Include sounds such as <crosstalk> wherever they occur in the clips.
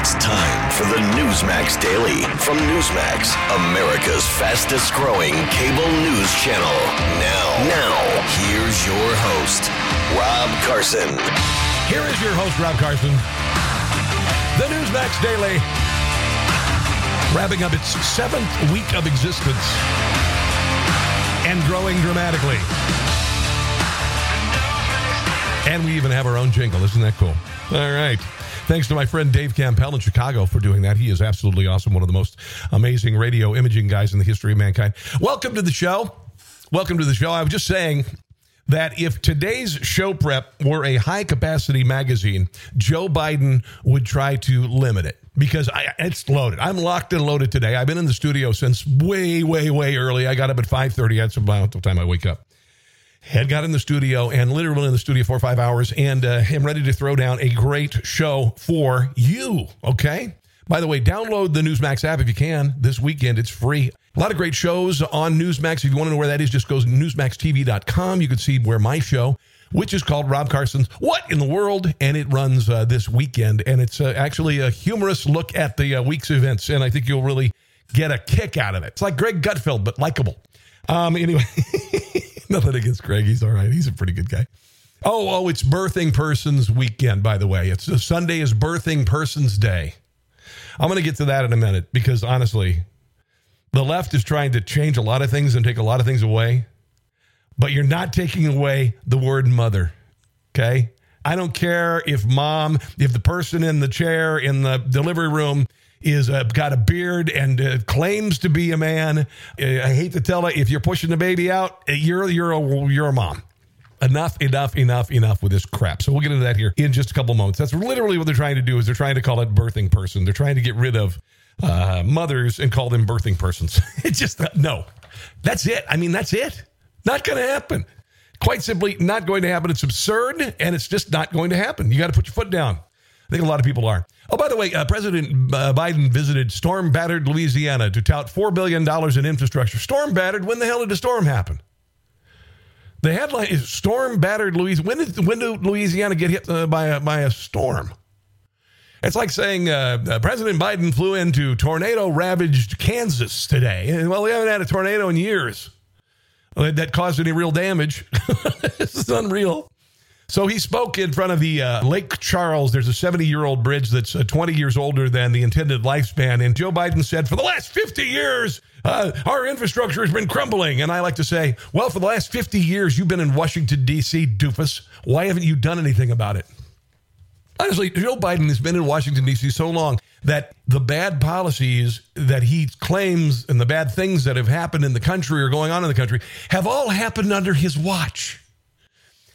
It's time for the Newsmax Daily from Newsmax, America's fastest growing cable news channel. Now, now, here's your host, Rob Carson. Here is your host, Rob Carson. The Newsmax Daily, wrapping up its seventh week of existence and growing dramatically. And we even have our own jingle. Isn't that cool? All right. Thanks to my friend Dave Campbell in Chicago for doing that. He is absolutely awesome. One of the most amazing radio imaging guys in the history of mankind. Welcome to the show. Welcome to the show. I was just saying that if today's show prep were a high capacity magazine, Joe Biden would try to limit it because I, it's loaded. I'm locked and loaded today. I've been in the studio since way, way, way early. I got up at 5:30. That's about the time I wake up. Had got in the studio and literally in the studio for five hours and uh, am ready to throw down a great show for you. Okay. By the way, download the Newsmax app if you can this weekend. It's free. A lot of great shows on Newsmax. If you want to know where that is, just go to newsmaxtv.com. You can see where my show, which is called Rob Carson's What in the World, and it runs uh, this weekend. And it's uh, actually a humorous look at the uh, week's events, and I think you'll really get a kick out of it. It's like Greg Gutfeld, but likable. Um, anyway. <laughs> <laughs> Nothing against Greg. He's all right. He's a pretty good guy. Oh, oh, it's birthing persons weekend, by the way. It's uh, Sunday is birthing persons day. I'm going to get to that in a minute because honestly, the left is trying to change a lot of things and take a lot of things away, but you're not taking away the word mother. Okay. I don't care if mom, if the person in the chair in the delivery room is uh, got a beard and uh, claims to be a man. Uh, I hate to tell it, if you're pushing the baby out, uh, you're you're a you're a mom. Enough, enough, enough, enough with this crap. So we'll get into that here in just a couple moments. That's literally what they're trying to do. Is they're trying to call it birthing person. They're trying to get rid of uh, mothers and call them birthing persons. <laughs> it's just no. That's it. I mean, that's it. Not going to happen. Quite simply, not going to happen. It's absurd, and it's just not going to happen. You got to put your foot down. I think a lot of people are. Oh, by the way, uh, President uh, Biden visited storm battered Louisiana to tout $4 billion in infrastructure. Storm battered? When the hell did the storm happen? The headline is Storm battered Louisiana. When did, when did Louisiana get hit uh, by, a, by a storm? It's like saying uh, uh, President Biden flew into tornado ravaged Kansas today. Well, we haven't had a tornado in years that caused any real damage. <laughs> this is unreal. So he spoke in front of the uh, Lake Charles. There's a 70 year old bridge that's uh, 20 years older than the intended lifespan. And Joe Biden said, for the last 50 years, uh, our infrastructure has been crumbling. And I like to say, well, for the last 50 years, you've been in Washington, D.C., doofus. Why haven't you done anything about it? Honestly, Joe Biden has been in Washington, D.C. so long that the bad policies that he claims and the bad things that have happened in the country or going on in the country have all happened under his watch.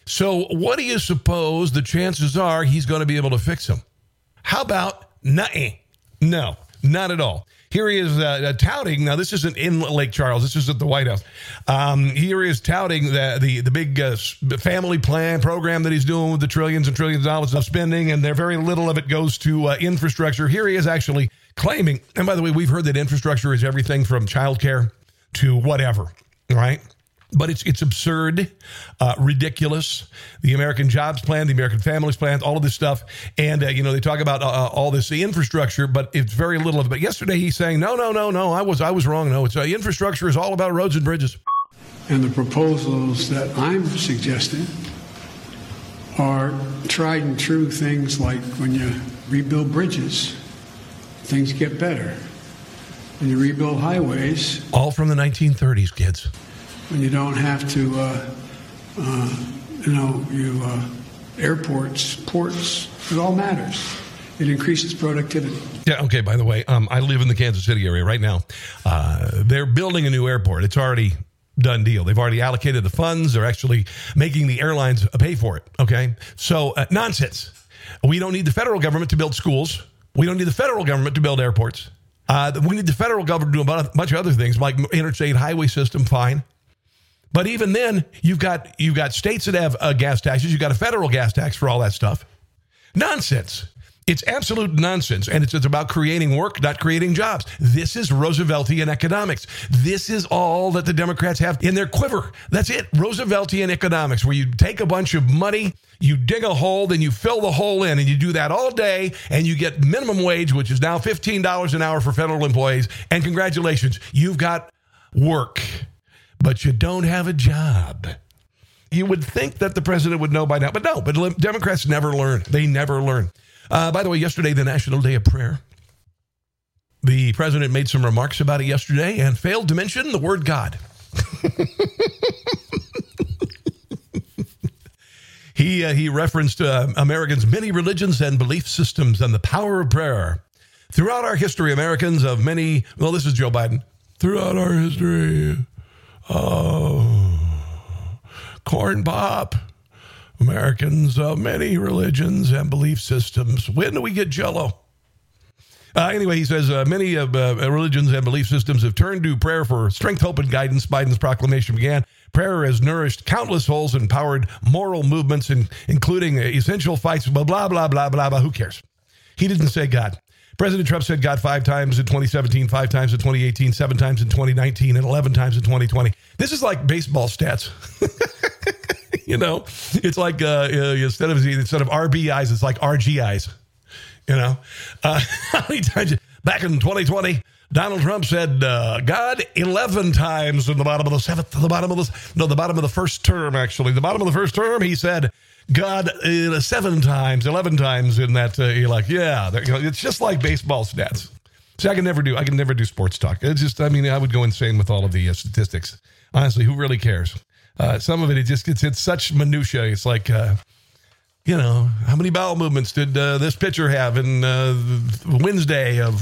So, what do you suppose the chances are he's going to be able to fix them? How about nothing? No, not at all. Here he is uh, uh, touting. Now, this isn't in Lake Charles. This is at the White House. Um, here he is touting the the, the big uh, family plan program that he's doing with the trillions and trillions of dollars of spending, and there very little of it goes to uh, infrastructure. Here he is actually claiming. And by the way, we've heard that infrastructure is everything from childcare to whatever, right? But it's it's absurd, uh, ridiculous. The American Jobs Plan, the American Families Plan, all of this stuff, and uh, you know they talk about uh, uh all this infrastructure, but it's very little of it. But yesterday he's saying, no, no, no, no, I was I was wrong. No, it's uh, infrastructure is all about roads and bridges. And the proposals that I'm suggesting are tried and true things like when you rebuild bridges, things get better. When you rebuild highways, all from the 1930s, kids when you don't have to, uh, uh, you know, you uh, airports, ports, it all matters. It increases productivity. Yeah. Okay. By the way, um, I live in the Kansas City area right now. Uh, they're building a new airport. It's already done deal. They've already allocated the funds. They're actually making the airlines pay for it. Okay. So uh, nonsense. We don't need the federal government to build schools. We don't need the federal government to build airports. Uh, we need the federal government to do a bunch of other things like interstate highway system, fine. But even then, you've got you've got states that have uh, gas taxes. You've got a federal gas tax for all that stuff. Nonsense. It's absolute nonsense. And it's, it's about creating work, not creating jobs. This is Rooseveltian economics. This is all that the Democrats have in their quiver. That's it. Rooseveltian economics, where you take a bunch of money, you dig a hole, then you fill the hole in, and you do that all day, and you get minimum wage, which is now $15 an hour for federal employees. And congratulations, you've got work, but you don't have a job you would think that the president would know by now, but no. But Democrats never learn. They never learn. Uh, by the way, yesterday, the National Day of Prayer. The president made some remarks about it yesterday and failed to mention the word God. <laughs> he, uh, he referenced uh, Americans' many religions and belief systems and the power of prayer. Throughout our history, Americans of many, well, this is Joe Biden. Throughout our history, oh, corn pop, Americans of many religions and belief systems. When do we get jello? Uh, anyway, he says uh, many of uh, religions and belief systems have turned to prayer for strength, hope, and guidance. Biden's proclamation began. Prayer has nourished countless souls and powered moral movements, in, including essential fights. Blah blah blah blah blah blah. Who cares? He didn't say God. President Trump said God five times in 2017, five times in 2018, seven times in 2019, and 11 times in 2020. This is like baseball stats. <laughs> you know, it's like uh, instead of instead of RBIs, it's like RGIs. You know, uh, <laughs> how many times back in 2020? Donald Trump said, uh, "God, eleven times in the bottom of the seventh, the bottom of the no, the bottom of the first term. Actually, the bottom of the first term, he said, God, uh, seven times, eleven times in that. Uh, you're like, yeah, you know, it's just like baseball stats. See, I can never do, I can never do sports talk. It's just, I mean, I would go insane with all of the uh, statistics. Honestly, who really cares? Uh, some of it, it just gets it's such minutia. It's like, uh, you know, how many bowel movements did uh, this pitcher have in Wednesday of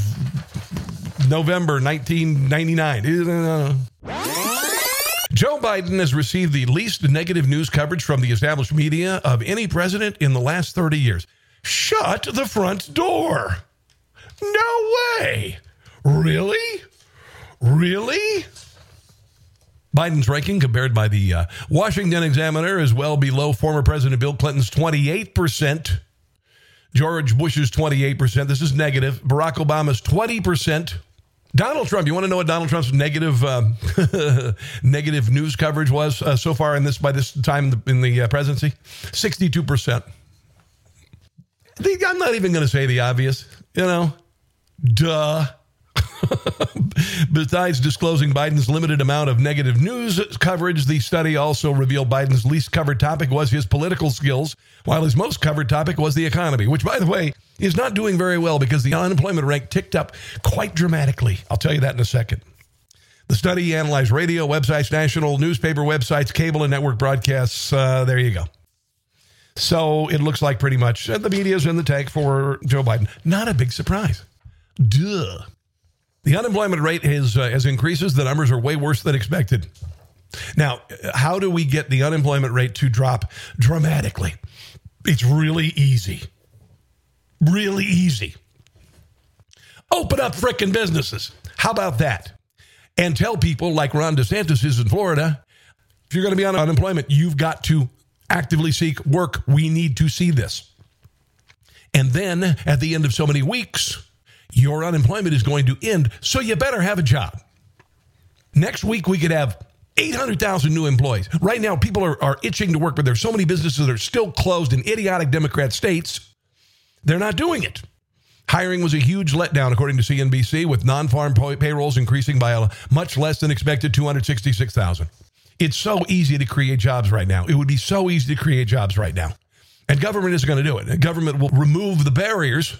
November 1999? Joe Biden has received the least negative news coverage from the established media of any president in the last 30 years. Shut the front door. No way. Really? Really? Biden's ranking, compared by the uh, Washington Examiner, is well below former President Bill Clinton's 28%, George Bush's 28%. This is negative. Barack Obama's 20%. Donald Trump, you want to know what Donald Trump's negative um, <laughs> negative news coverage was uh, so far in this by this time in the uh, presidency? 62%. I'm not even going to say the obvious, you know. Duh. <laughs> Besides disclosing Biden's limited amount of negative news coverage, the study also revealed Biden's least covered topic was his political skills, while his most covered topic was the economy, which, by the way, is not doing very well because the unemployment rate ticked up quite dramatically. I'll tell you that in a second. The study analyzed radio websites, national newspaper websites, cable and network broadcasts. Uh, there you go. So it looks like pretty much the media is in the tank for Joe Biden. Not a big surprise. Duh. The unemployment rate has, uh, as increases, the numbers are way worse than expected. Now, how do we get the unemployment rate to drop dramatically? It's really easy. Really easy. Open up frickin' businesses. How about that? And tell people, like Ron DeSantis is in Florida, if you're going to be on unemployment, you've got to actively seek work. We need to see this. And then at the end of so many weeks, your unemployment is going to end, so you better have a job. Next week, we could have 800,000 new employees. Right now, people are, are itching to work, but there's so many businesses that are still closed in idiotic Democrat states, they're not doing it. Hiring was a huge letdown, according to CNBC, with non farm payrolls increasing by a much less than expected 266,000. It's so easy to create jobs right now. It would be so easy to create jobs right now. And government isn't going to do it. Government will remove the barriers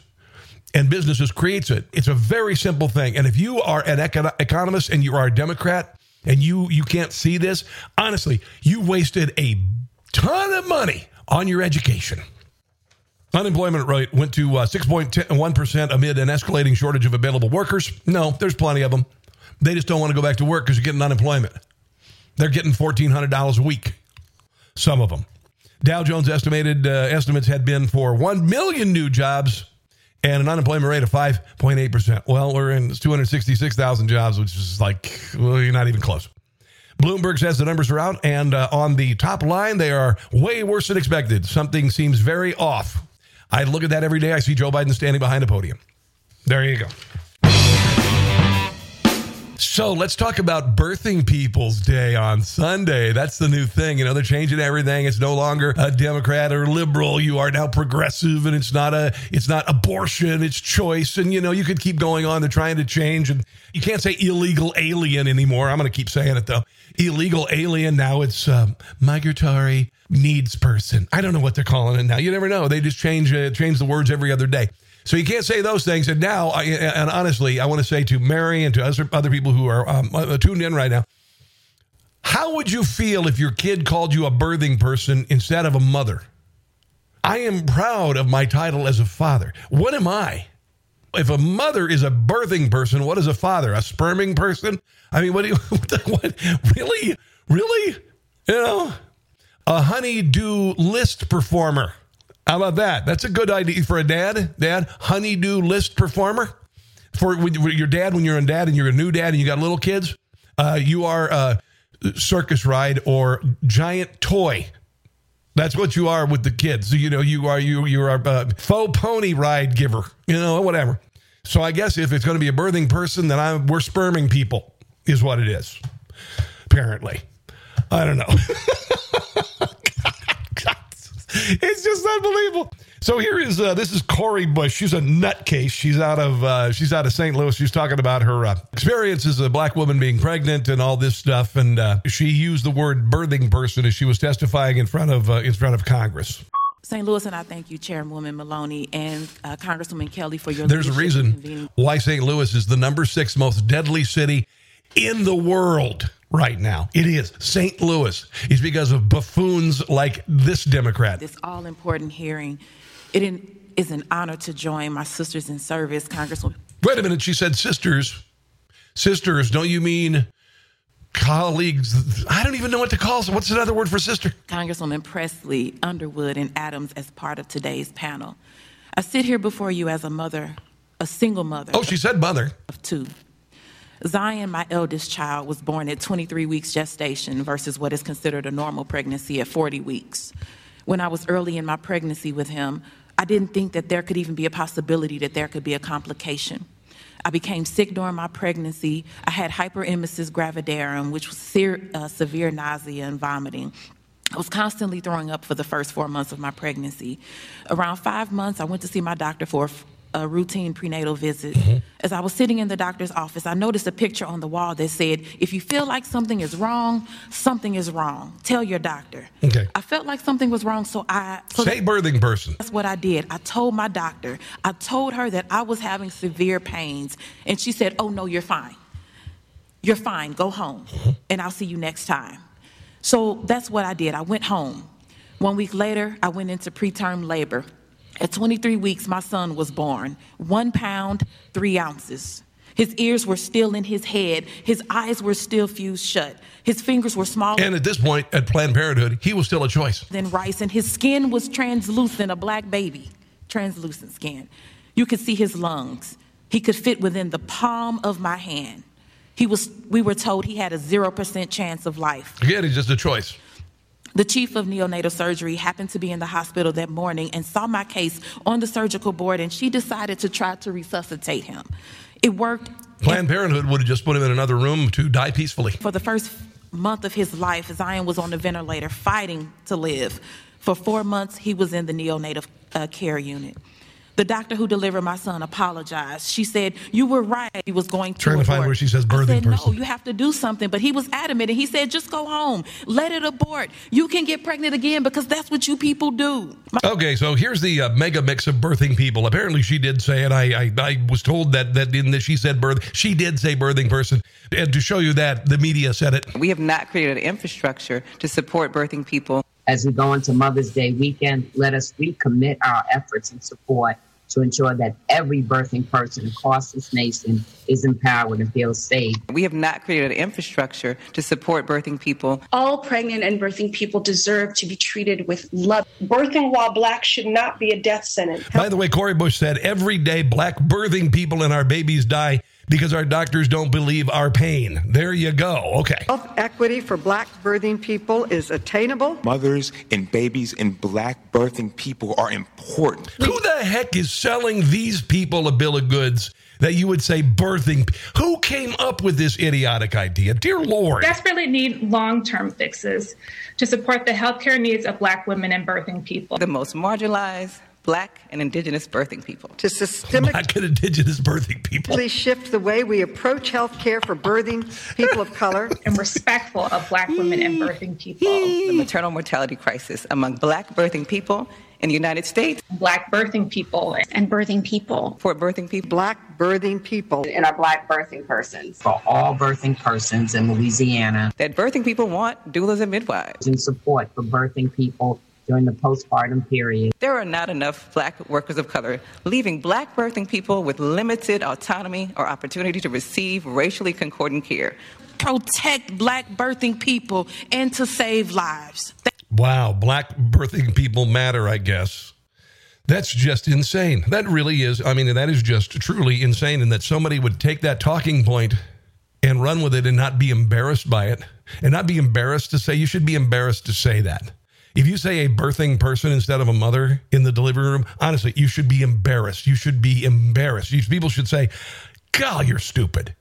and businesses creates it. It's a very simple thing. And if you are an econ- economist and you are a Democrat and you you can't see this, honestly, you wasted a ton of money on your education. Unemployment rate went to uh, 6.1% amid an escalating shortage of available workers. No, there's plenty of them. They just don't want to go back to work because you're getting unemployment. They're getting $1,400 a week, some of them. Dow Jones estimated uh, estimates had been for 1 million new jobs and an unemployment rate of 5.8%. Well, we're in 266,000 jobs, which is like, well, you're not even close. Bloomberg says the numbers are out, and uh, on the top line, they are way worse than expected. Something seems very off. I look at that every day. I see Joe Biden standing behind a podium. There you go. So let's talk about Birthing People's Day on Sunday. That's the new thing. You know, they're changing everything. It's no longer a Democrat or liberal. You are now progressive, and it's not a it's not abortion. It's choice. And you know, you could keep going on. They're trying to change, and you can't say illegal alien anymore. I'm going to keep saying it though. Illegal alien. Now it's um, migratory needs person. I don't know what they're calling it now. You never know. They just change uh, change the words every other day. So you can't say those things. And now, I, and honestly, I want to say to Mary and to other, other people who are um, uh, tuned in right now, how would you feel if your kid called you a birthing person instead of a mother? I am proud of my title as a father. What am I? If a mother is a birthing person, what is a father? A sperming person? I mean, what do you, <laughs> what, the, what really, really? You know, a honeydew list performer. How about that? That's a good idea for a dad. Dad, honeydew list performer. For your dad, when you're a dad and you're a new dad and you got little kids, uh, you are a circus ride or giant toy. That's what you are with the kids. You know, you are you you are a faux pony ride giver. You know, whatever. So I guess if it's going to be a birthing person, then I'm we're sperming people is what it is. Apparently, I don't know. <laughs> it's just unbelievable. So here is uh, this is Cori Bush. She's a nutcase. She's out of uh, she's out of St. Louis. She's talking about her uh, experience as a black woman being pregnant and all this stuff. And uh, she used the word birthing person as she was testifying in front of uh, in front of Congress. St. Louis, and I thank you, Chairwoman Maloney and uh, Congresswoman Kelly, for your. There's a reason why St. Louis is the number six most deadly city in the world right now. It is. St. Louis is because of buffoons like this Democrat. This all important hearing. It is an honor to join my sisters in service, Congresswoman. Wait a minute. She said sisters. Sisters, don't you mean colleagues? I don't even know what to call. So, what's another word for sister? Congresswoman Presley, Underwood, and Adams as part of today's panel. I sit here before you as a mother, a single mother. Oh, she said mother. Of two. Zion, my eldest child, was born at 23 weeks gestation versus what is considered a normal pregnancy at 40 weeks. When I was early in my pregnancy with him, I didn't think that there could even be a possibility that there could be a complication. I became sick during my pregnancy. I had hyperemesis gravidarum, which was uh, severe nausea and vomiting. I was constantly throwing up for the first four months of my pregnancy. Around five months, I went to see my doctor for a routine prenatal visit. Mm-hmm. As I was sitting in the doctor's office, I noticed a picture on the wall that said, If you feel like something is wrong, something is wrong. Tell your doctor. Okay. I felt like something was wrong, so I. So Say birthing person. That's what I did. I told my doctor, I told her that I was having severe pains, and she said, Oh, no, you're fine. You're fine. Go home, mm-hmm. and I'll see you next time. So that's what I did. I went home. One week later, I went into preterm labor. At 23 weeks, my son was born, one pound, three ounces. His ears were still in his head. His eyes were still fused shut. His fingers were small. And at this point, at Planned Parenthood, he was still a choice. Then rice, and his skin was translucent, a black baby, translucent skin. You could see his lungs. He could fit within the palm of my hand. He was, we were told he had a 0% chance of life. Again, he's just a choice. The chief of neonatal surgery happened to be in the hospital that morning and saw my case on the surgical board, and she decided to try to resuscitate him. It worked. Planned Parenthood would have just put him in another room to die peacefully. For the first month of his life, Zion was on the ventilator fighting to live. For four months, he was in the neonatal uh, care unit. The doctor who delivered my son apologized. She said, You were right. He was going to. Trying to find where she says birthing I said, person. No, you have to do something. But he was adamant and he said, Just go home. Let it abort. You can get pregnant again because that's what you people do. My- okay, so here's the uh, mega mix of birthing people. Apparently, she did say it. I, I, I was told that, that in that she said birth. She did say birthing person. And to show you that, the media said it. We have not created an infrastructure to support birthing people. As we go into Mother's Day weekend, let us recommit our efforts and support to ensure that every birthing person across this nation is empowered and feels safe. We have not created an infrastructure to support birthing people. All pregnant and birthing people deserve to be treated with love. Birthing while black should not be a death sentence. By the way, Cori Bush said every day black birthing people and our babies die because our doctors don't believe our pain. There you go. Okay. Health equity for black birthing people is attainable. Mothers and babies and black birthing people are important. Who the heck is selling these people a bill of goods that you would say birthing? Who came up with this idiotic idea? Dear Lord. Desperately need long term fixes to support the healthcare needs of black women and birthing people. The most marginalized black and indigenous birthing people. To systemically black and indigenous birthing people. shift the way we approach health care for birthing people of color. <laughs> and respectful of black women and birthing people. The maternal mortality crisis among black birthing people in the United States. Black birthing people and birthing people. For birthing people. Black birthing people. And our black birthing persons. For all birthing persons in Louisiana. That birthing people want doulas and midwives. And support for birthing people during the postpartum period. There are not enough black workers of color, leaving black birthing people with limited autonomy or opportunity to receive racially concordant care. Protect black birthing people and to save lives. Wow, black birthing people matter, I guess. That's just insane. That really is. I mean, that is just truly insane. And that somebody would take that talking point and run with it and not be embarrassed by it and not be embarrassed to say, you should be embarrassed to say that. If you say a birthing person instead of a mother in the delivery room, honestly, you should be embarrassed. You should be embarrassed. People should say, God, you're stupid.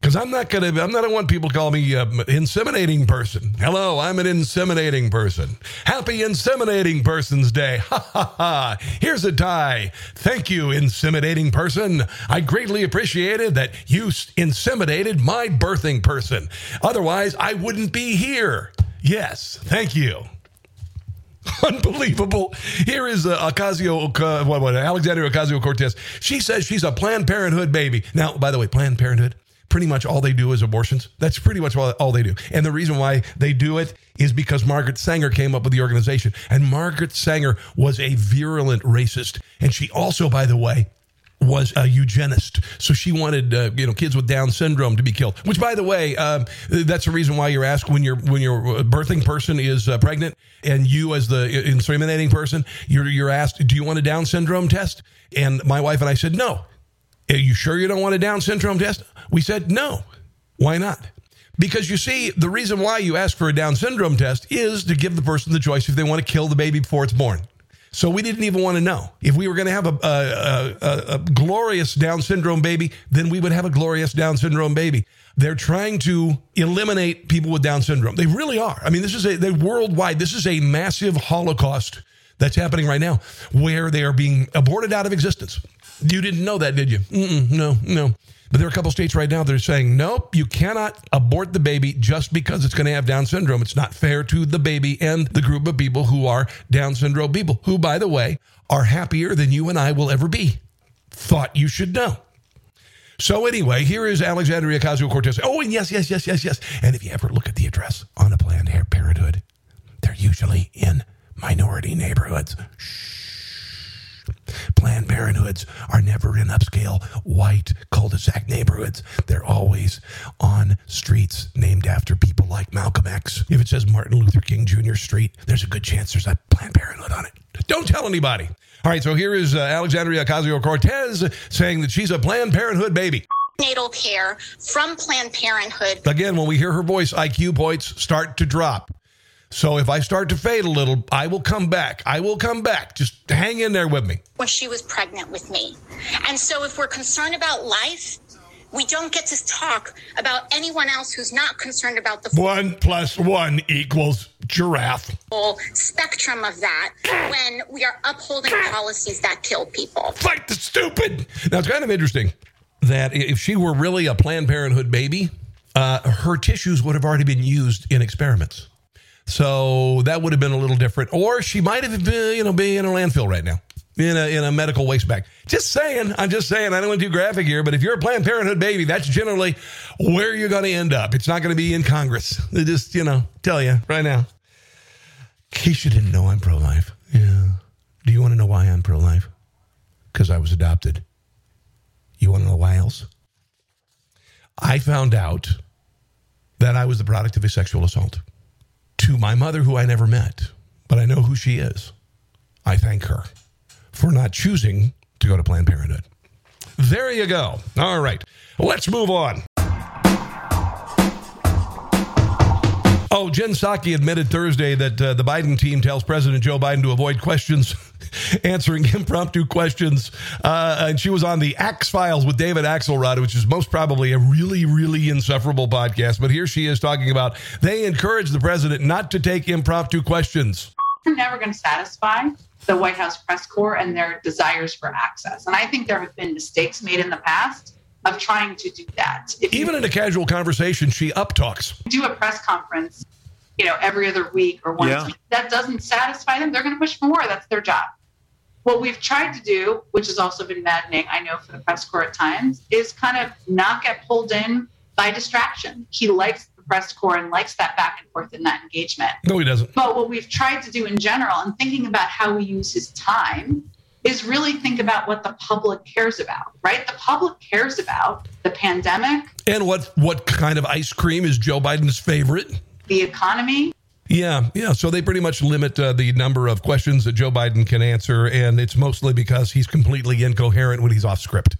Because I'm not going to, I'm not to want people to call me an inseminating person. Hello, I'm an inseminating person. Happy Inseminating Person's Day. Ha ha ha. Here's a tie. Thank you, inseminating person. I greatly appreciated that you inseminated my birthing person. Otherwise, I wouldn't be here. Yes, thank you. <laughs> Unbelievable. Here is uh, Ocasio, uh, what, what, Alexandria Ocasio Cortez. She says she's a Planned Parenthood baby. Now, by the way, Planned Parenthood, pretty much all they do is abortions. That's pretty much all they do. And the reason why they do it is because Margaret Sanger came up with the organization. And Margaret Sanger was a virulent racist. And she also, by the way, was a eugenist. So she wanted, uh, you know, kids with Down syndrome to be killed. Which, by the way, um, that's the reason why you're asked when your when your birthing person is uh, pregnant, and you as the inseminating person, you're you're asked, do you want a Down syndrome test? And my wife and I said, no. Are you sure you don't want a Down syndrome test? We said no. Why not? Because you see, the reason why you ask for a Down syndrome test is to give the person the choice if they want to kill the baby before it's born. So we didn't even want to know. If we were going to have a, a, a, a, glorious Down syndrome baby, then we would have a glorious Down syndrome baby. They're trying to eliminate people with Down syndrome. They really are. I mean, this is a they worldwide. This is a massive holocaust that's happening right now, where they are being aborted out of existence. You didn't know that, did you? Mm-mm, no, no. But there are a couple states right now that are saying, nope, you cannot abort the baby just because it's going to have Down syndrome. It's not fair to the baby and the group of people who are Down syndrome people, who, by the way, are happier than you and I will ever be. Thought you should know. So anyway, here is Alexandria Ocasio Cortez. Oh, and yes, yes, yes, yes, yes. And if you ever look at the address on a Planned Parenthood, they're usually in minority neighborhoods. Shh. Planned Parenthoods are never in upscale white cul-de-sac neighborhoods. They're always on streets named after people like Malcolm X. If it says Martin Luther King Jr. Street, there's a good chance there's a Planned Parenthood on it. Don't tell anybody. All right, so here is uh, Alexandria Ocasio Cortez saying that she's a Planned Parenthood baby natal care from Planned Parenthood. Again, when we hear her voice, IQ points start to drop. So if I start to fade a little, I will come back. I will come back. Just hang in there with me. When she was pregnant with me. And so if we're concerned about life, we don't get to talk about anyone else who's not concerned about the one plus one equals giraffe. Full spectrum of that when we are upholding policies that kill people. Fight the stupid. Now it's kind of interesting that if she were really a Planned Parenthood baby, uh, her tissues would have already been used in experiments. So that would have been a little different. Or she might have been, you know, be in a landfill right now. In a, in a medical waste bag. Just saying. I'm just saying. I don't want to do graphic here, but if you're a Planned Parenthood baby, that's generally where you're going to end up. It's not going to be in Congress. They just, you know, tell you right now. In case you didn't know, I'm pro life. Yeah. Do you want to know why I'm pro life? because I was adopted. You want to know why else? I found out that I was the product of a sexual assault to my mother, who I never met, but I know who she is. I thank her for not choosing to go to Planned Parenthood. There you go. All right, let's move on. Oh, Jen Psaki admitted Thursday that uh, the Biden team tells President Joe Biden to avoid questions, <laughs> answering impromptu questions. Uh, and she was on the Axe Files with David Axelrod, which is most probably a really, really insufferable podcast. But here she is talking about they encourage the president not to take impromptu questions. They're never going to satisfy the White House press corps and their desires for access. And I think there have been mistakes made in the past of trying to do that. If Even in a casual conversation, she up talks. Do a press conference, you know, every other week or once Yeah. week. That doesn't satisfy them. They're going to push for more. That's their job. What we've tried to do, which has also been maddening, I know for the press corps at times, is kind of not get pulled in by distraction. He likes the press corps and likes that back and forth and that engagement. No, he doesn't. But what we've tried to do in general and thinking about how we use his time is really think about what the public cares about, right? The public cares about the pandemic, And what what kind of ice cream is Joe Biden's favorite? the economy, Yeah, yeah. So they pretty much limit uh, the number of questions that Joe Biden can answer, and it's mostly because he's completely incoherent when he's off script.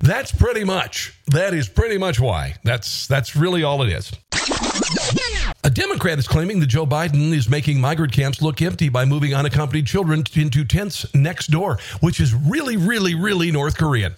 That's pretty much. That is pretty much why. That's that's really all it is. A Democrat is claiming that Joe Biden is making migrant camps look empty by moving unaccompanied children into tents next door, which is really, really, really North Korean.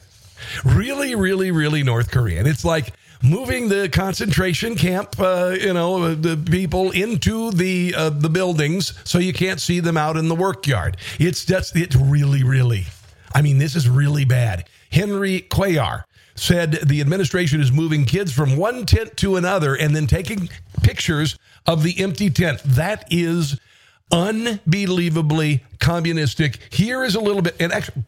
Really, really, really North Korean. It's like moving the concentration camp, uh, you know, the people into the uh, the buildings so you can't see them out in the work yard. It's just it's really, really. I mean, this is really bad. Henry Cuellar said the administration is moving kids from one tent to another and then taking pictures of the empty tent. That is unbelievably communistic. Here is a little bit, and actually,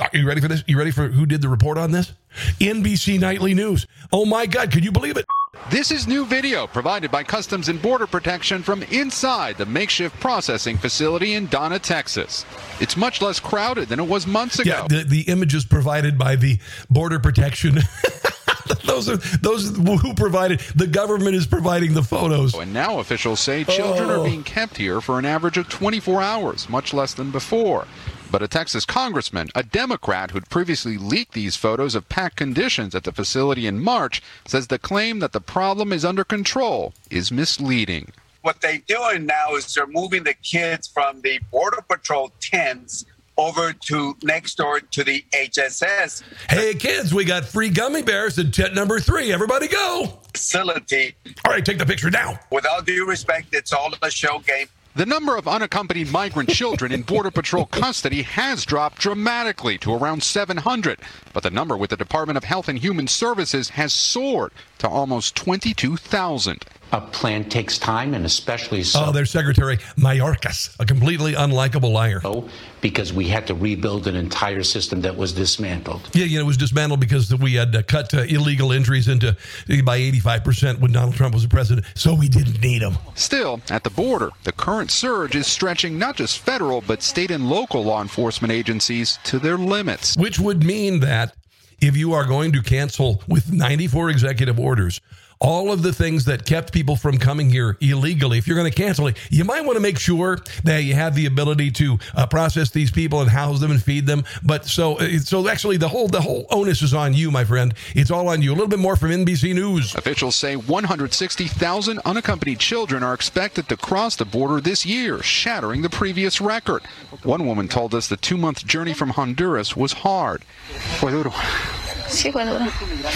are you ready for this? You ready for who did the report on this? NBC Nightly News. Oh my God, can you believe it? This is new video provided by Customs and Border Protection from inside the makeshift processing facility in Donna, Texas. It's much less crowded than it was months ago. Yeah, the, the images provided by the Border Protection. <laughs> those are those who provided. The government is providing the photos. And now officials say children Oh. are being kept here for an average of 24 hours, much less than before. But a Texas congressman, a Democrat who'd previously leaked these photos of packed conditions at the facility in March, says the claim that the problem is under control is misleading. What they're doing now is they're moving the kids from the Border Patrol tents over to next door to the HHS Hey kids, we got free gummy bears in tent number three. Everybody go! facility. All right, take the picture now. With all due respect, it's all a show game. The number of unaccompanied migrant children in Border Patrol custody has dropped dramatically to around 700, but the number with the Department of Health and Human Services has soared to almost 22,000. A plan takes time, and especially so. Oh, their secretary Mayorkas, a completely unlikable liar. Oh, because we had to rebuild an entire system that was dismantled. Yeah, you know, it was dismantled because we had uh, cut uh, illegal entries into by 85% when Donald Trump was the president, so we didn't need them. Still, at the border, the current surge is stretching not just federal, but state and local law enforcement agencies to their limits. Which would mean that if you are going to cancel with 94 executive orders, all of the things that kept people from coming here illegally, if you're going to cancel it, you might want to make sure that you have the ability to uh, process these people and house them and feed them. But so, uh, so actually, the whole the whole onus is on you, my friend. It's all on you. A little bit more from NBC News. Officials say 160,000 unaccompanied children are expected to cross the border this year, shattering the previous record. One woman told us the two month journey from Honduras was hard.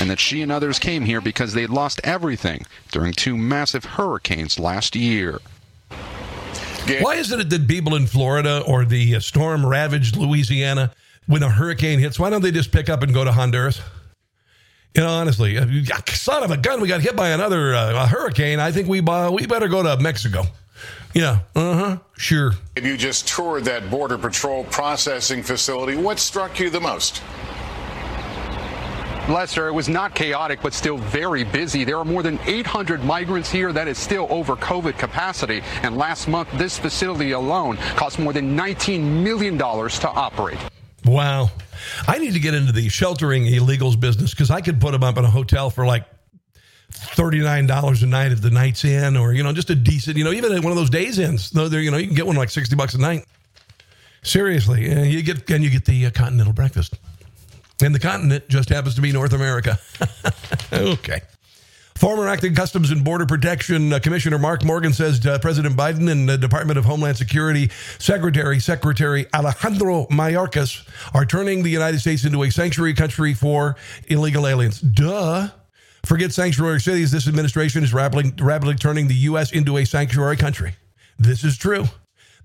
And that she and others came here because they'd lost everything during two massive hurricanes last year. Why isn't it that people in Florida or the uh, storm ravaged Louisiana, when a hurricane hits, why don't they just pick up and go to Honduras? You know, honestly, uh, son of a gun, we got hit by another uh, a hurricane. I think we uh, we better go to Mexico. Yeah, uh huh, sure. If you just toured that Border Patrol processing facility. What struck you the most? Lester, it was not chaotic, but still very busy. There are more than 800 migrants here. That is still over COVID capacity. And last month, this facility alone cost more than $19 million to operate. Wow. I need to get into the sheltering illegals business because I could put them up in a hotel for like $39 a night if the night's in or, you know, just a decent, you know, even at one of those Days Inns. There, you know, you can get one like 60 bucks a night. Seriously. And you get, and you get the uh, continental breakfast. And the continent just happens to be North America. <laughs> okay. Former acting Customs and Border Protection uh, Commissioner Mark Morgan says uh, President Biden and the Department of Homeland Security Secretary Secretary Alejandro Mayorkas are turning the United States into a sanctuary country for illegal aliens. Duh. Forget sanctuary cities. This administration is rapidly, rapidly turning the U.S. into a sanctuary country. This is true.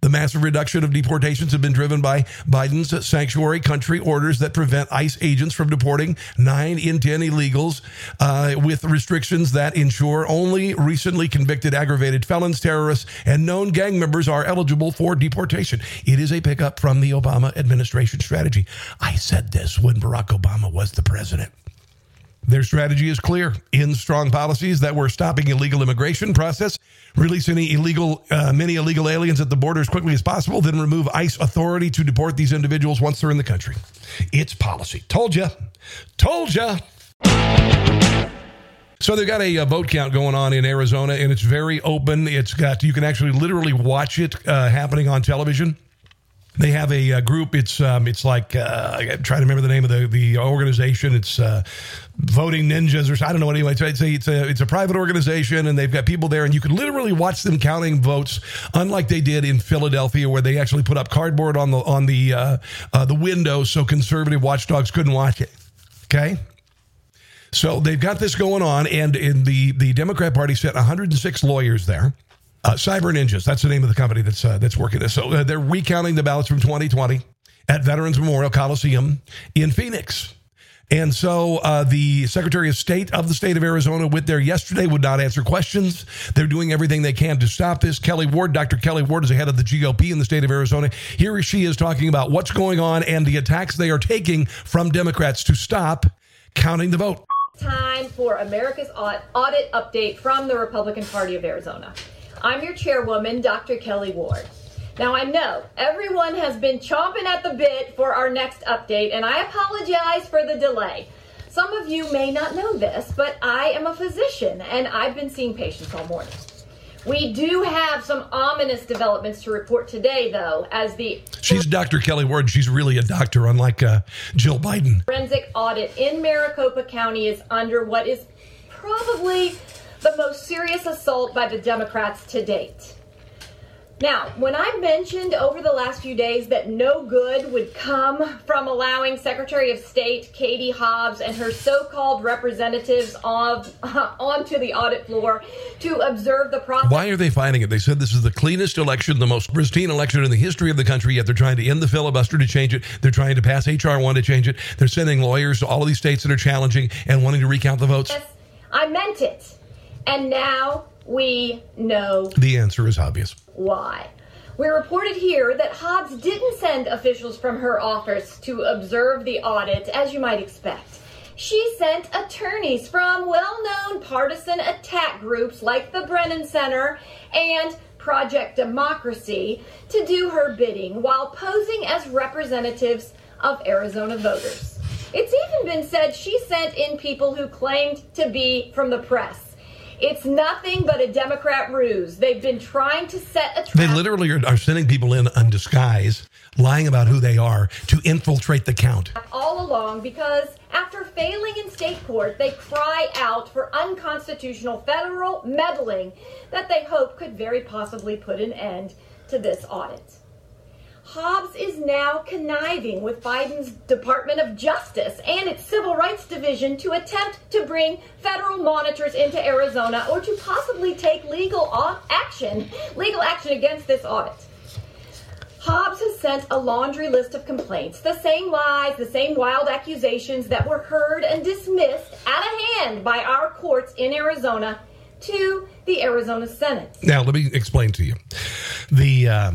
The massive reduction of deportations have been driven by Biden's sanctuary country orders that prevent ICE agents from deporting nine in 10 illegals uh, with restrictions that ensure only recently convicted aggravated felons, terrorists, and known gang members are eligible for deportation. It is a pickup from the Obama administration strategy. I said this when Barack Obama was the president. Their strategy is clear in strong policies that were stopping illegal immigration process, release any illegal, uh, many illegal aliens at the border as quickly as possible, then remove ICE authority to deport these individuals once they're in the country. It's policy. Told ya. Told ya. So they've got a, a, vote count going on in Arizona, and it's very open. It's got you can actually literally watch it uh, happening on television. They have a, a group. It's um, it's like uh, I try to remember the name of the the organization. It's uh, voting ninjas or I don't know what anyway. It's a, it's a it's a private organization, and they've got people there, and you can literally watch them counting votes, unlike they did in Philadelphia, where they actually put up cardboard on the on the uh, uh, the window so conservative watchdogs couldn't watch it. Okay. So they've got this going on, and in the the Democrat Party sent 106 lawyers there. Uh, Cyber Ninjas, that's the name of the company that's uh, that's working this. So uh, they're recounting the ballots from 2020 at Veterans Memorial Coliseum in Phoenix. And so uh, the Secretary of State of the state of Arizona went there yesterday, would not answer questions. They're doing everything they can to stop this. Kelli Ward, Dr. Kelli Ward is the head of the GOP in the state of Arizona. Here she is talking about what's going on and the attacks they are taking from Democrats to stop counting the vote. Time for America's audit update from the Republican Party of Arizona. I'm your chairwoman, Dr. Kelli Ward. Now, I know everyone has been chomping at the bit for our next update, and I apologize for the delay. Some of you may not know this, but I am a physician and I've been seeing patients all morning. We do have some ominous developments to report today, though, as the She's Dr. Kelli Ward. She's really a doctor, unlike uh, Jill Biden. Forensic audit in Maricopa County is under what is probably the most serious assault by the Democrats to date. Now, when I mentioned over the last few days that no good would come from allowing Secretary of State Katie Hobbs and her so-called representatives of, uh, <laughs> onto the audit floor to observe the process. Why are they fighting it? They said this is the cleanest election, the most pristine election in the history of the country, yet they're trying to end the filibuster to change it. They're trying to pass H.R. 1 to change it. They're sending lawyers to all of these states that are challenging and wanting to recount the votes. Yes, I meant it. And now we know the answer is obvious. Why? We reported here that Hobbs didn't send officials from her office to observe the audit, as you might expect. She sent attorneys from well known partisan attack groups like the Brennan Center and Protect Democracy to do her bidding while posing as representatives of Arizona voters. It's even been said she sent in people who claimed to be from the press it's nothing but a Democrat ruse. They've been trying to set a trap. They literally are, are sending people in on disguise, lying about who they are to infiltrate the count. All along because after failing in state court, they cry out for unconstitutional federal meddling that they hope could very possibly put an end to this audit. Hobbs is now conniving with Biden's Department of Justice and its Civil Rights Division to attempt to bring federal monitors into Arizona or to possibly take legal action, legal action against this audit. Hobbs has sent a laundry list of complaints, the same lies, the same wild accusations that were heard and dismissed out of hand by our courts in Arizona to the Arizona Senate. Now, let me explain to you. The uh,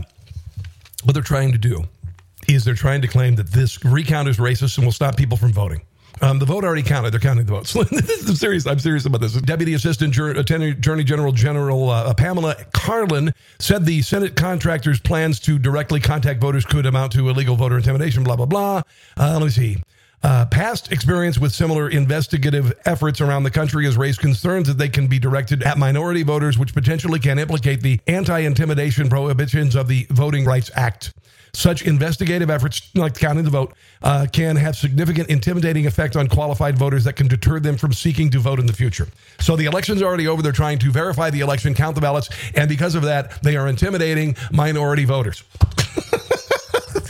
what they're trying to do is they're trying to claim that this recount is racist and will stop people from voting. Um, the vote already counted. They're counting the votes. <laughs> I'm serious. I'm serious about this. Deputy Assistant Jur- Attorney General General uh, Pamela Karlan said the Senate contractors' plans to directly contact voters could amount to illegal voter intimidation. Blah blah blah. Uh, let me see. Uh, past experience with similar investigative efforts around the country has raised concerns that they can be directed at minority voters, which potentially can implicate the anti intimidation prohibitions of the Voting Rights Act. Such investigative efforts, like counting the vote, uh, can have significant intimidating effect on qualified voters that can deter them from seeking to vote in the future. So the election's already over. They're trying to verify the election, count the ballots, and because of that, they are intimidating minority voters.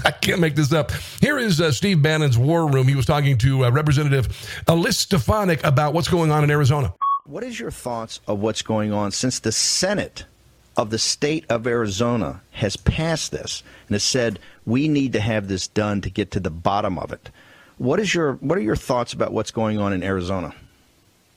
I can't make this up. Here is uh, Steve Bannon's war room. He was talking to uh, Representative Elise Stefanik about what's going on in Arizona. What is your thoughts of what's going on since the Senate of the state of Arizona has passed this and has said we need to have this done to get to the bottom of it? What is your what are your thoughts about what's going on in Arizona?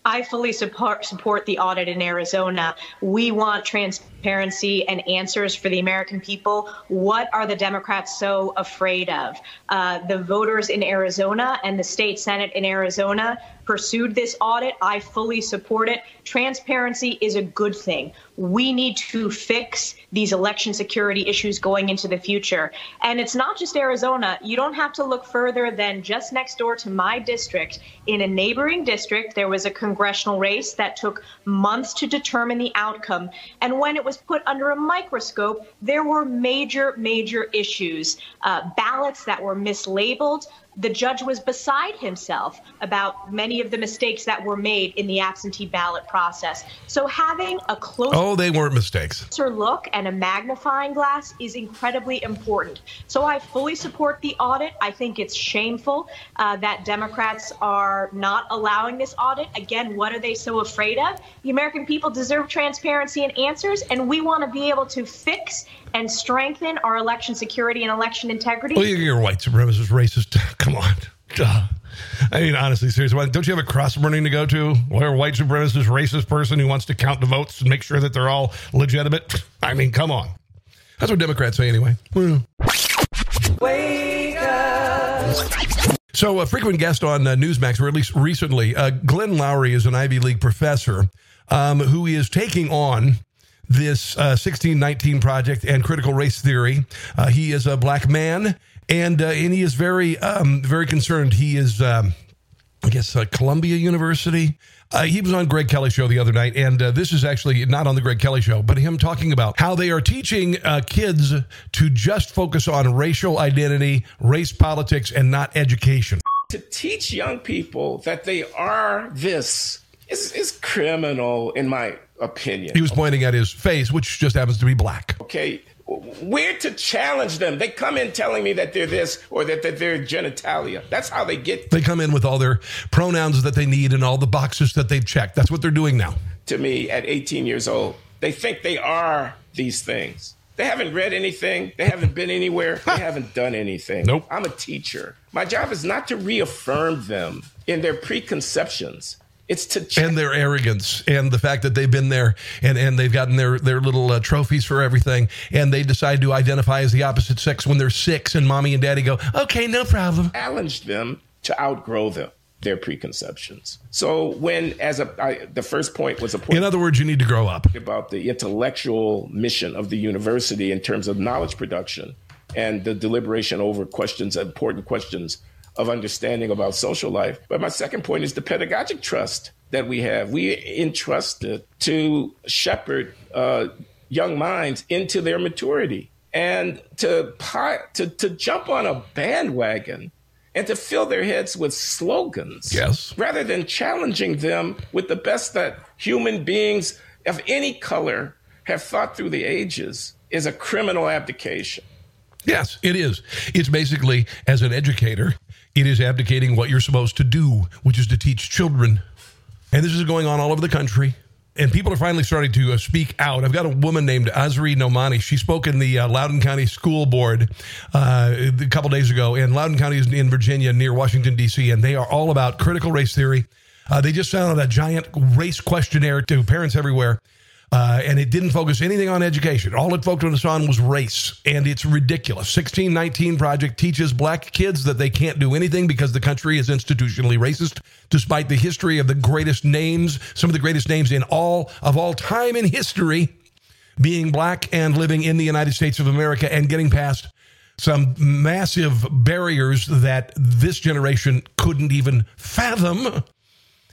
I fully support support the audit in Arizona. We want transparency and answers for the American people. What are the Democrats so afraid of? Uh, the voters in Arizona and the state senate in Arizona pursued this audit. I fully support it. Transparency is a good thing. We need to fix these election security issues going into the future. And it's not just Arizona. You don't have to look further than just next door to my district. In a neighboring district, there was a congressional race that took months to determine the outcome. And when it was put under a microscope, there were major, major issues. Uh, ballots that were mislabeled, the judge was beside himself about many of the mistakes that were made in the absentee ballot process. So having a close Oh, they weren't mistakes. look and a magnifying glass is incredibly important. So I fully support the audit. I think it's shameful uh, that Democrats are not allowing this audit. Again, what are they so afraid of? The American people deserve transparency and answers, and we want to be able to fix and strengthen our election security and election integrity. Well, you're white supremacist, racist. Come on. Duh. I mean, honestly, seriously, don't you have a cross burning to go to? Where a white supremacist, racist person who wants to count the votes and make sure that they're all legitimate? <laughs> I mean, come on. That's what Democrats say anyway. Wake up. So, a frequent guest on uh, Newsmax, or at least recently, uh, Glenn Loury is an Ivy League professor um, who is taking on this uh, 1619 project and critical race theory. Uh, he is a black man, and uh, and he is very um, very concerned. He is, um, I guess, uh, Columbia University. Uh, he was on Greg Kelly show the other night, and uh, this is actually not on the Greg Kelly show, but him talking about how they are teaching uh, kids to just focus on racial identity, race politics, and not education. To teach young people that they are this is, is criminal, in my opinion. He was pointing at his face, which just happens to be black. Okay. We're to challenge them. They come in telling me that they're this or that, that they're genitalia. That's how they get. They come in with all their pronouns that they need and all the boxes that they've checked. That's what they're doing now. To me, at 18 years old, they think they are these things. They haven't read anything. They haven't been anywhere. They <laughs> haven't done anything. Nope. I'm a teacher. My job is not to reaffirm them in their preconceptions. It's to check. and their arrogance and the fact that they've been there and, and they've gotten their their little uh, trophies for everything and they decide to identify as the opposite sex when they're six and mommy and daddy go okay no problem challenge them to outgrow them their preconceptions. So when, as a, I, the first point was a point. In other words, you need to grow up about the intellectual mission of the university in terms of knowledge production and the deliberation over questions, important questions of understanding about social life. But my second point is the pedagogic trust that we have. We entrusted to shepherd uh, young minds into their maturity and to, to, to jump on a bandwagon and to fill their heads with slogans. Yes. Rather than challenging them with the best that human beings of any color have thought through the ages is a criminal abdication. Yes, it is. It's basically, as an educator, it is abdicating what you're supposed to do, which is to teach children. And this is going on all over the country. And people are finally starting to uh, speak out. I've got a woman named Asra Nomani. She spoke in the uh, Loudoun County School Board uh, a couple days ago. And Loudoun County is in Virginia near Washington, D.C., and they are all about critical race theory. Uh, they just sent out a giant race questionnaire to parents everywhere. Uh, and it didn't focus anything on education. All it focused on was race, and it's ridiculous. 1619 Project teaches black kids that they can't do anything because the country is institutionally racist, despite the history of the greatest names, some of the greatest names in all of all time in history, being black and living in the United States of America and getting past some massive barriers that this generation couldn't even fathom.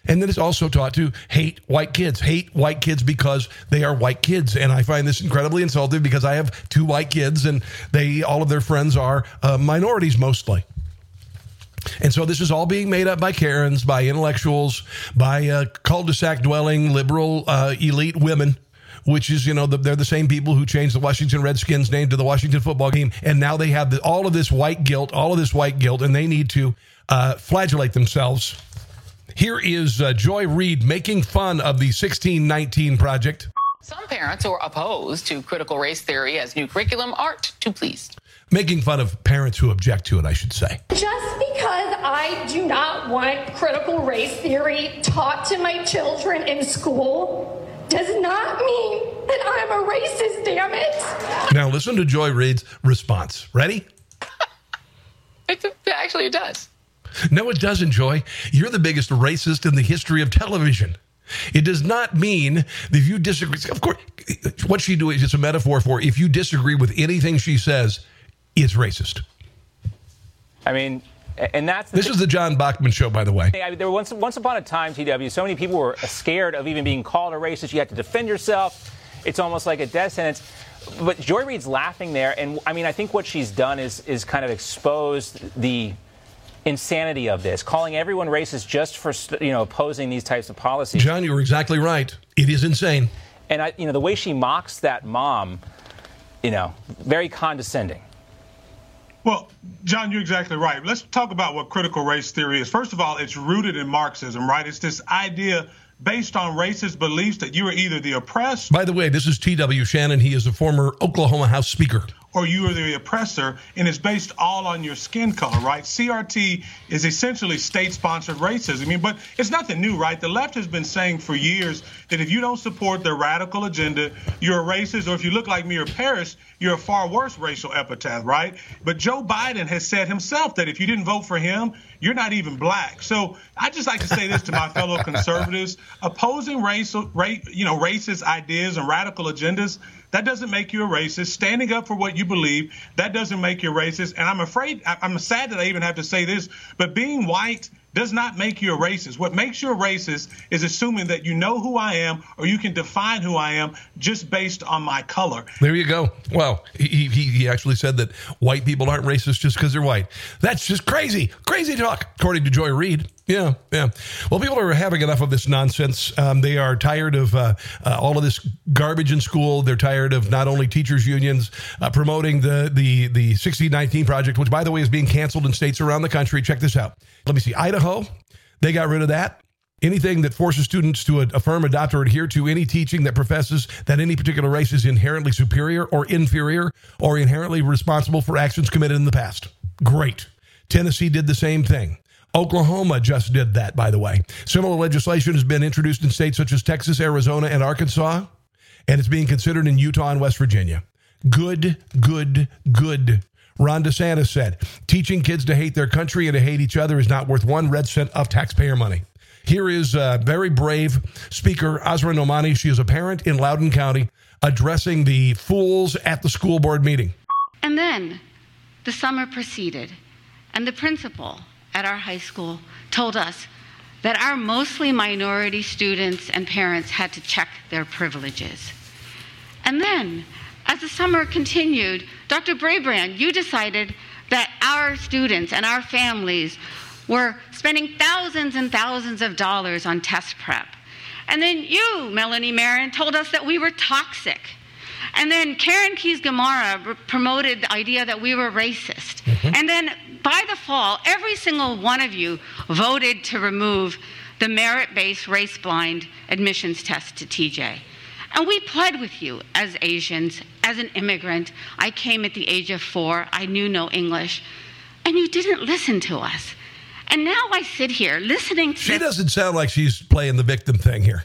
And then it's also taught to hate white kids, hate white kids because they are white kids. And I find this incredibly insulting because I have two white kids and they, all of their friends are uh, minorities mostly. And so this is all being made up by Karens, by intellectuals, by uh, cul-de-sac dwelling liberal uh, elite women which is, you know, the, they're the same people who changed the Washington Redskins name to the Washington football team. And now they have the, all of this white guilt, all of this white guilt, and they need to uh, flagellate themselves. Here is uh, Joy Reid making fun of the 1619 project. Some parents who are opposed to critical race theory as new curriculum aren't too pleased. Making fun of parents who object to it, I should say. Just because I do not want critical race theory taught to my children in school does not mean that I'm a racist, damn it. Now listen to Joy Reid's response. Ready? <laughs> it, actually, it does. No, it doesn't, Joy. You're the biggest racist in the history of television. It does not mean that if you disagree, of course, what she doing is it's a metaphor for if you disagree with anything she says, it's racist. I mean, and that's this is the John Bachman show, by the way. I mean, there once once upon a time, TW, so many people were scared of even being called a racist. You had to defend yourself. It's almost like a death sentence. But Joy Reid's laughing there, and I mean, I think what she's done is is kind of exposed the insanity of this, calling everyone racist just for you know opposing these types of policies. John, you were exactly right. It is insane. And I, you know, the way she mocks that mom, you know, very condescending. Well, John, you're exactly right. Let's talk about what critical race theory is. First of all, it's rooted in Marxism, right? It's this idea based on racist beliefs that you are either the oppressed. By the way, this is T.W. Shannon. He is a former Oklahoma House Speaker or you are the oppressor, and it's based all on your skin color, right? CRT is essentially state sponsored racism. I mean, but it's nothing new, right? The left has been saying for years that if you don't support their radical agenda, you're a racist, or if you look like me or Paris, you're a far worse racial epithet, right? But Joe Biden has said himself that if you didn't vote for him, you're not even black. So I just like to say this to my fellow conservatives: opposing racial, you know, racist ideas and radical agendas that doesn't make you a racist. Standing up for what you believe, that doesn't make you a racist. And I'm afraid, I'm sad that I even have to say this, but being white does not make you a racist. What makes you a racist is assuming that you know who I am or you can define who I am just based on my color. There you go. Well, he, he, he actually said that white people aren't racist just because they're white. That's just crazy. Crazy talk, according to Joy Reid. Yeah, yeah. Well, people are having enough of this nonsense. Um, they are tired of uh, uh, all of this garbage in school. They're tired of not only teachers' unions uh, promoting the the the 1619 project, which, by the way, is being canceled in states around the country. Check this out. Let me see. Idaho, they got rid of that. Anything that forces students to affirm, adopt, or adhere to any teaching that professes that any particular race is inherently superior or inferior or inherently responsible for actions committed in the past. Great. Tennessee did the same thing. Oklahoma just did that, by the way. Similar legislation has been introduced in states such as Texas, Arizona, and Arkansas, and it's being considered in Utah and West Virginia. Good, good, good. Ron DeSantis said, teaching kids to hate their country and to hate each other is not worth one red cent of taxpayer money. Here is a very brave Speaker Asra Nomani. She is a parent in Loudoun County addressing the fools at the school board meeting. And then the summer proceeded, and the principal at our high school told us that our mostly minority students and parents had to check their privileges. And then, as the summer continued, Dr. Brabrand, you decided that our students and our families were spending thousands and thousands of dollars on test prep. And then you, Melanie Meren, told us that we were toxic. And then Karen Keys Gamarra promoted the idea that we were racist. Mm-hmm. And then by the fall, every single one of you voted to remove the merit based race blind admissions test to TJ. And we pled with you as Asians, as an immigrant. I came at the age of four, I knew no English, and you didn't listen to us. And now I sit here listening to. She doesn't sound like she's playing the victim thing here.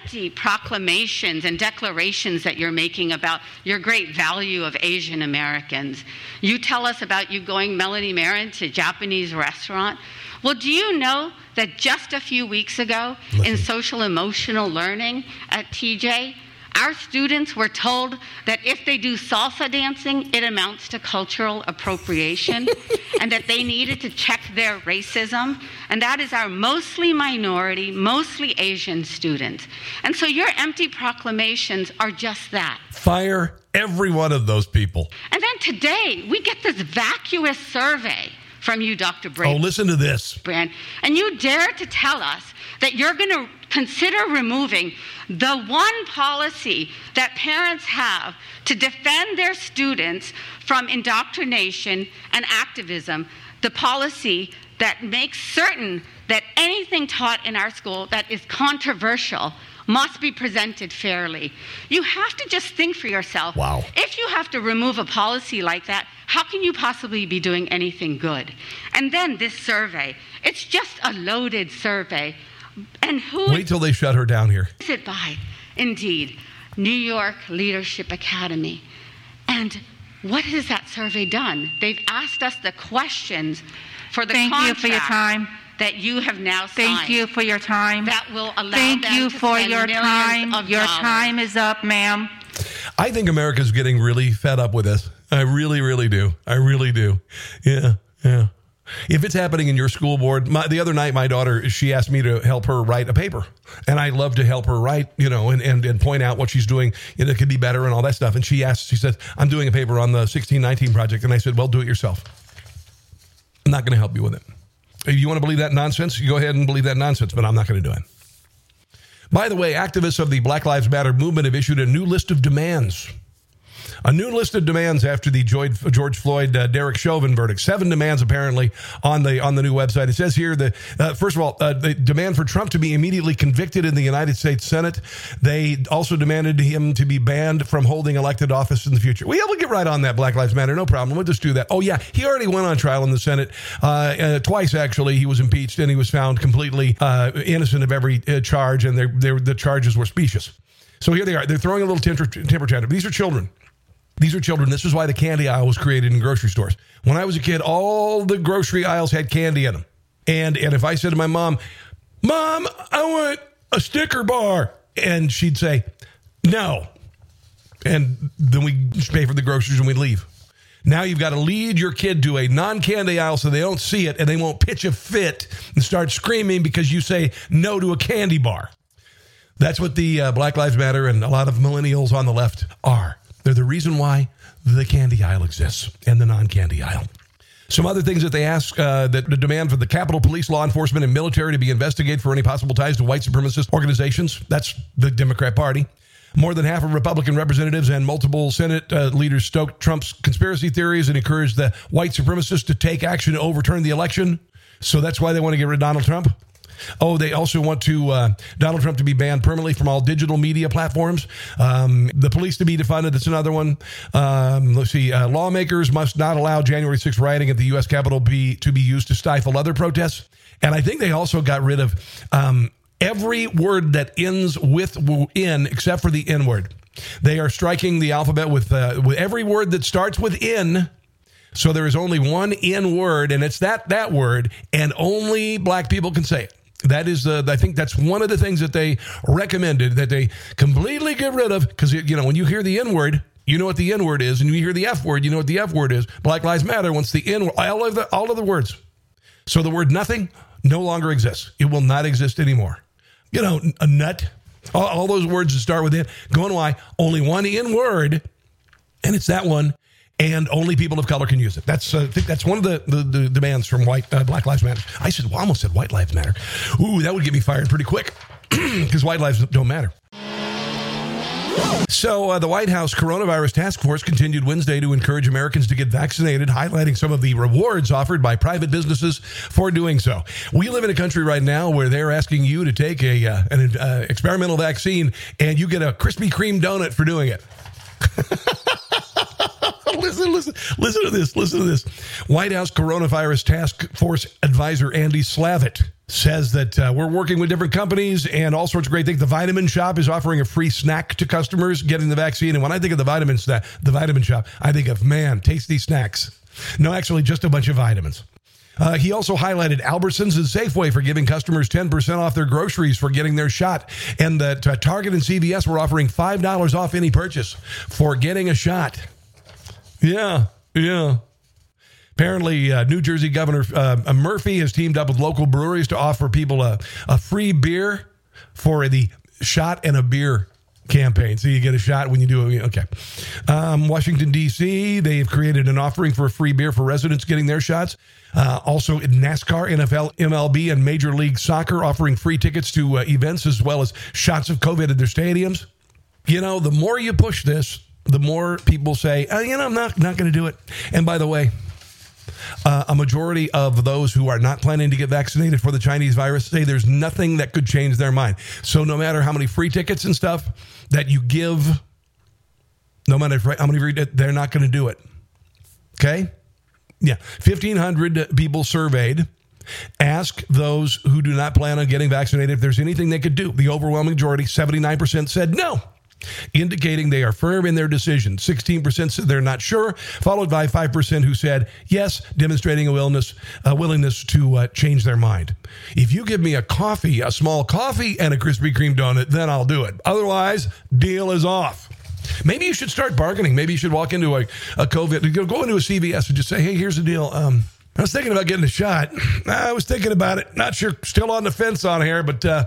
Empty proclamations and declarations that you're making about your great value of Asian Americans. You tell us about you going, Melanie Meren, to a Japanese restaurant. Well, do you know that just a few weeks ago in social emotional learning at TJ, our students were told that if they do salsa dancing, it amounts to cultural appropriation <laughs> and that they needed to check their racism. And that is our mostly minority, mostly Asian students. And so your empty proclamations are just that. Fire every one of those people. And then today, we get this vacuous survey from you, Dr. Brady. Oh, listen to this. Brand, and you dare to tell us that you're going to consider removing the one policy that parents have to defend their students from indoctrination and activism, the policy that makes certain that anything taught in our school that is controversial must be presented fairly. You have to just think for yourself. Wow. If you have to remove a policy like that, how can you possibly be doing anything good? And then this survey, it's just a loaded survey. And who Wait till they shut her down here. is it by? Indeed, New York Leadership Academy. And what has that survey done? They've asked us the questions for the Thank you for your time. that you have now signed. Thank you for your time. That will allow Thank them you to for spend your time. of Your dollars. time is up, ma'am. I think America's getting really fed up with this. I really, really do. I really do. Yeah, yeah. If it's happening in your school board, my, the other night, my daughter, she asked me to help her write a paper. And I love to help her write, you know, and, and, and point out what she's doing. Know, it could be better and all that stuff. And she asked, she said, I'm doing a paper on the 1619 project. And I said, well, do it yourself. I'm not going to help you with it. If you want to believe that nonsense, you go ahead and believe that nonsense, but I'm not going to do it. By the way, activists of the Black Lives Matter movement have issued a new list of demands. A new list of demands after the George Floyd uh, Derek Chauvin verdict. Seven demands apparently on the on the new website. It says here that uh, first of all, uh, the demand for Trump to be immediately convicted in the United States Senate. They also demanded him to be banned from holding elected office in the future. We will get right on that. Black Lives Matter, no problem. We'll just do that. Oh yeah, he already went on trial in the Senate uh, uh, twice. Actually, he was impeached and he was found completely uh, innocent of every charge, and they're, they're, the charges were specious. So here they are. They're throwing a little temper, temper tantrum. These are children. These are children. This is why the candy aisle was created in grocery stores. When I was a kid, all the grocery aisles had candy in them. And and if I said to my mom, "Mom, I want a sticker bar," and she'd say, "No," and then we pay for the groceries and we leave. Now you've got to lead your kid to a non-candy aisle so they don't see it and they won't pitch a fit and start screaming because you say no to a candy bar. That's what the uh, Black Lives Matter and a lot of millennials on the left are. They're the reason why the candy aisle exists and the non candy aisle. Some other things that they ask uh, that the demand for the Capitol Police, law enforcement, and military to be investigated for any possible ties to white supremacist organizations. That's the Democrat Party. More than half of Republican representatives and multiple Senate uh, leaders stoked Trump's conspiracy theories and encouraged the white supremacists to take action to overturn the election. So that's why they want to get rid of Donald Trump. Oh, they also want to uh, Donald Trump to be banned permanently from all digital media platforms. Um, the police to be defunded. That's another one. Um, let's see. Uh, lawmakers must not allow January 6th rioting at the U.S. Capitol be to be used to stifle other protests. And I think they also got rid of um, every word that ends with in except for the N word. They are striking the alphabet with uh, with every word that starts with in. So there is only one N word, and it's that that word, and only black people can say it. That is, the, I think that's one of the things that they recommended that they completely get rid of because you know when you hear the N word, you know what the N word is, and you hear the F word, you know what the F word is. Black Lives Matter wants the N all of the all of the words. So the word nothing no longer exists. It will not exist anymore. You know, a nut, all, all those words that start with it. Going why? Only one N word, and it's that one and only people of color can use it. That's uh, I think that's one of the, the, the demands from white uh, Black Lives Matter. I said, well, almost said White Lives Matter. Ooh, that would get me fired pretty quick <clears throat> because white lives don't matter. So, uh, the White House Coronavirus Task Force continued Wednesday to encourage Americans to get vaccinated, highlighting some of the rewards offered by private businesses for doing so. We live in a country right now where they're asking you to take a uh, an uh, experimental vaccine, and you get a Krispy Kreme donut for doing it. <laughs> <laughs> listen, listen, listen to this. Listen to this. White House Coronavirus Task Force Advisor Andy Slavitt says that uh, we're working with different companies and all sorts of great things. The Vitamin Shoppe is offering a free snack to customers getting the vaccine. And when I think of the vitamin snack, the Vitamin Shoppe, I think of man, tasty snacks. No, actually, just a bunch of vitamins. Uh, he also highlighted Albertsons and Safeway for giving customers 10% off their groceries for getting their shot. And that uh, Target and CVS were offering $5 off any purchase for getting a shot. Yeah, yeah. Apparently, uh, New Jersey Governor uh, Murphy has teamed up with local breweries to offer people a, a free beer for the shot and a beer campaign. So you get a shot when you do it. Okay. Um, Washington, D.C., they've created an offering for a free beer for residents getting their shots. Uh, also, NASCAR, NFL, MLB, and Major League Soccer offering free tickets to uh, events as well as shots of COVID at their stadiums. You know, the more you push this, the more people say, oh, you know, I'm not, not going to do it. And by the way, uh, a majority of those who are not planning to get vaccinated for the Chinese virus say there's nothing that could change their mind. So no matter how many free tickets and stuff that you give, no matter how many they're not going to do it. Okay? Yeah, 1,500 people surveyed. Ask those who do not plan on getting vaccinated if there's anything they could do. The overwhelming majority, 79%, said no indicating they are firm in their decision. 16% said they're not sure, followed by 5% who said yes, demonstrating a willingness, a willingness to uh, change their mind. If you give me a coffee, a small coffee, and a Krispy Kreme donut, then I'll do it. Otherwise, deal is off. Maybe you should start bargaining. Maybe you should walk into a, a COVID, go into a CVS and just say, hey, here's the deal. Um, I was thinking about getting a shot. I was thinking about it. Not sure, still on the fence on here, but uh,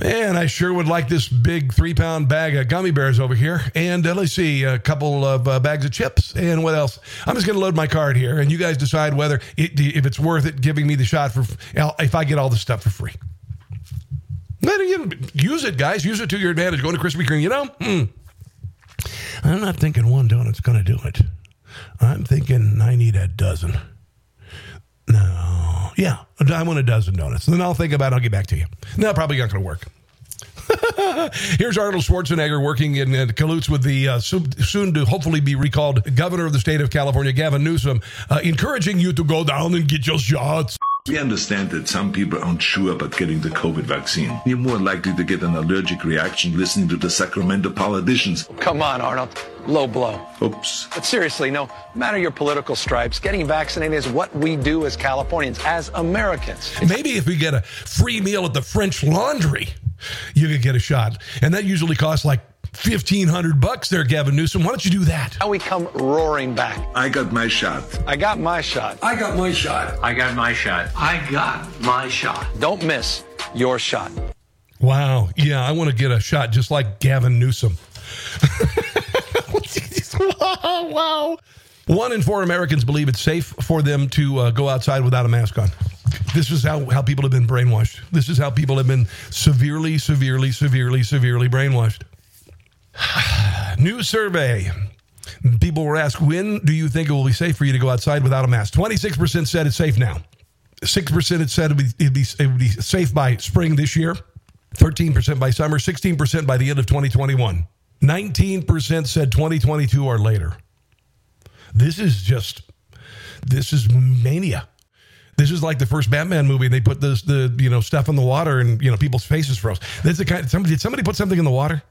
Man, I sure would like this big three pound bag of gummy bears over here. And uh, let's see, a couple of uh, bags of chips. And what else? I'm just going to load my card here. And you guys decide whether, it, if it's worth it giving me the shot for, if I get all this stuff for free. Use it, guys. Use it to your advantage. Go to Krispy Kreme. You know, hmm. I'm not thinking one donut's going to do it. I'm thinking I need a dozen. No. Yeah. I want a dozen donuts. Then I'll think about it. I'll get back to you. No, probably not going to work. <laughs> Here's Arnold Schwarzenegger working in, in cahoots with the uh, soon to hopefully be recalled governor of the state of California, Gavin Newsom, uh, encouraging you to go down and get your shots. We understand that some people aren't sure about getting the COVID vaccine. You're more likely to get an allergic reaction listening to the Sacramento politicians. Oh, come on, Arnold. Low blow. Oops. But seriously, no matter your political stripes, getting vaccinated is what we do as Californians, as Americans. Maybe if we get a free meal at the French Laundry, you could get a shot. And that usually costs like fifteen hundred bucks there, Gavin Newsom. Why don't you do that? Now we come roaring back. I got my shot. I got my shot. I got my shot. I got my shot. I got my shot. Don't miss your shot. Wow. Yeah, I want to get a shot just like Gavin Newsom. wow, <laughs> wow. One in four Americans believe it's safe for them to uh, go outside without a mask on. This is how, how people have been brainwashed. This is how people have been severely, severely, severely, severely brainwashed. <sighs> New survey. People were asked, when do you think it will be safe for you to go outside without a mask? 26% said it's safe now. 6% had said it would, be, it'd be, it would be safe by spring this year. 13% by summer. 16% by the end of 2021. 19% said 2022 or later. This is just, this is mania. This is like the first Batman movie. They put this, the, you know, stuff in the water and, you know, people's faces froze. The kind, somebody, did somebody put something in the water?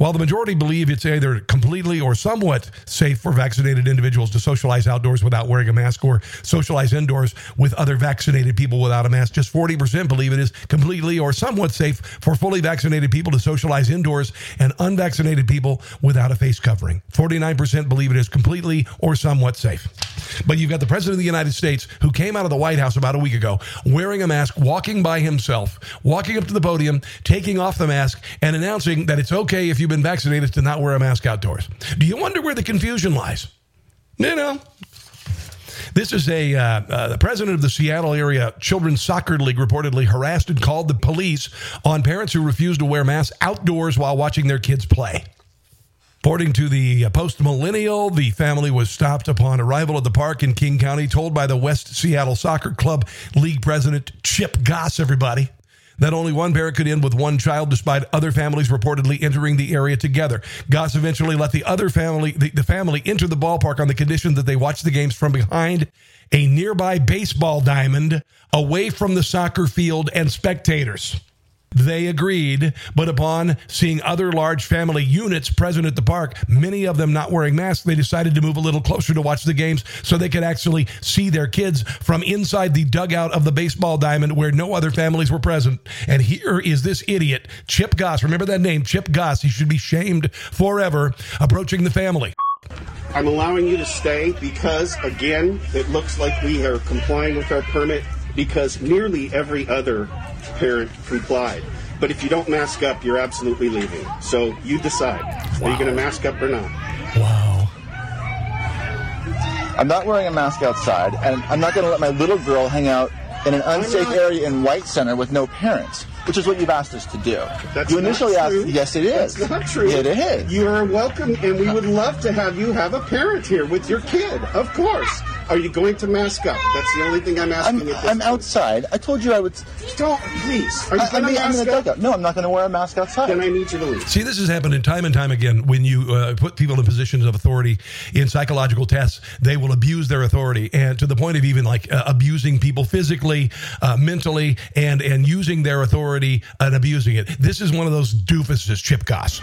While the majority believe it's either completely or somewhat safe for vaccinated individuals to socialize outdoors without wearing a mask or socialize indoors with other vaccinated people without a mask, just 40% believe it is completely or somewhat safe for fully vaccinated people to socialize indoors and unvaccinated people without a face covering. 49% believe it is completely or somewhat safe. But you've got the President of the United States who came out of the White House about a week ago wearing a mask, walking by himself, walking up to the podium, taking off the mask, and announcing that it's okay if you've been vaccinated to not wear a mask outdoors. Do you wonder where the confusion lies? You know, this is a uh, uh, the president of the Seattle area Children's Soccer League reportedly harassed and called the police on parents who refused to wear masks outdoors while watching their kids play. According to the uh, Post Millennial, the family was stopped upon arrival at the park in King County, told by the West Seattle Soccer Club League president Chip Goss, everybody, that only one parent could end with one child, despite other families reportedly entering the area together. Goss eventually let the other family, the, the family, enter the ballpark on the condition that they watch the games from behind a nearby baseball diamond, away from the soccer field and spectators. They agreed, but upon seeing other large family units present at the park, many of them not wearing masks, they decided to move a little closer to watch the games so they could actually see their kids from inside the dugout of the baseball diamond where no other families were present. And here is this idiot, Chip Goss. Remember that name, Chip Goss. He should be shamed forever, approaching the family. I'm allowing you to stay because, again, it looks like we are complying with our permit because nearly every other parent complied. But if you don't mask up, you're absolutely leaving. So you decide. Wow. Are you going to mask up or not? Wow. I'm not wearing a mask outside, and I'm not going to let my little girl hang out in an unsafe area in White Center with no parents which is what you've asked us to do. That's you initially asked, yes, it is. That's not true. It is. You are welcome, and we would love to have you have a parent here with your kid. Of course. Are you going to mask up? That's the only thing I'm asking. I'm, I'm outside. I told you I would. Don't, please. Are you I, going to I'm mask in the dugout. No, I'm not going to wear a mask outside. Then I need you to leave. See, this has happened time and time again. When you uh, put people in positions of authority in psychological tests, they will abuse their authority, and to the point of even like uh, abusing people physically, uh, mentally, and and using their authority and abusing it. This is one of those doofuses, Chip Goss.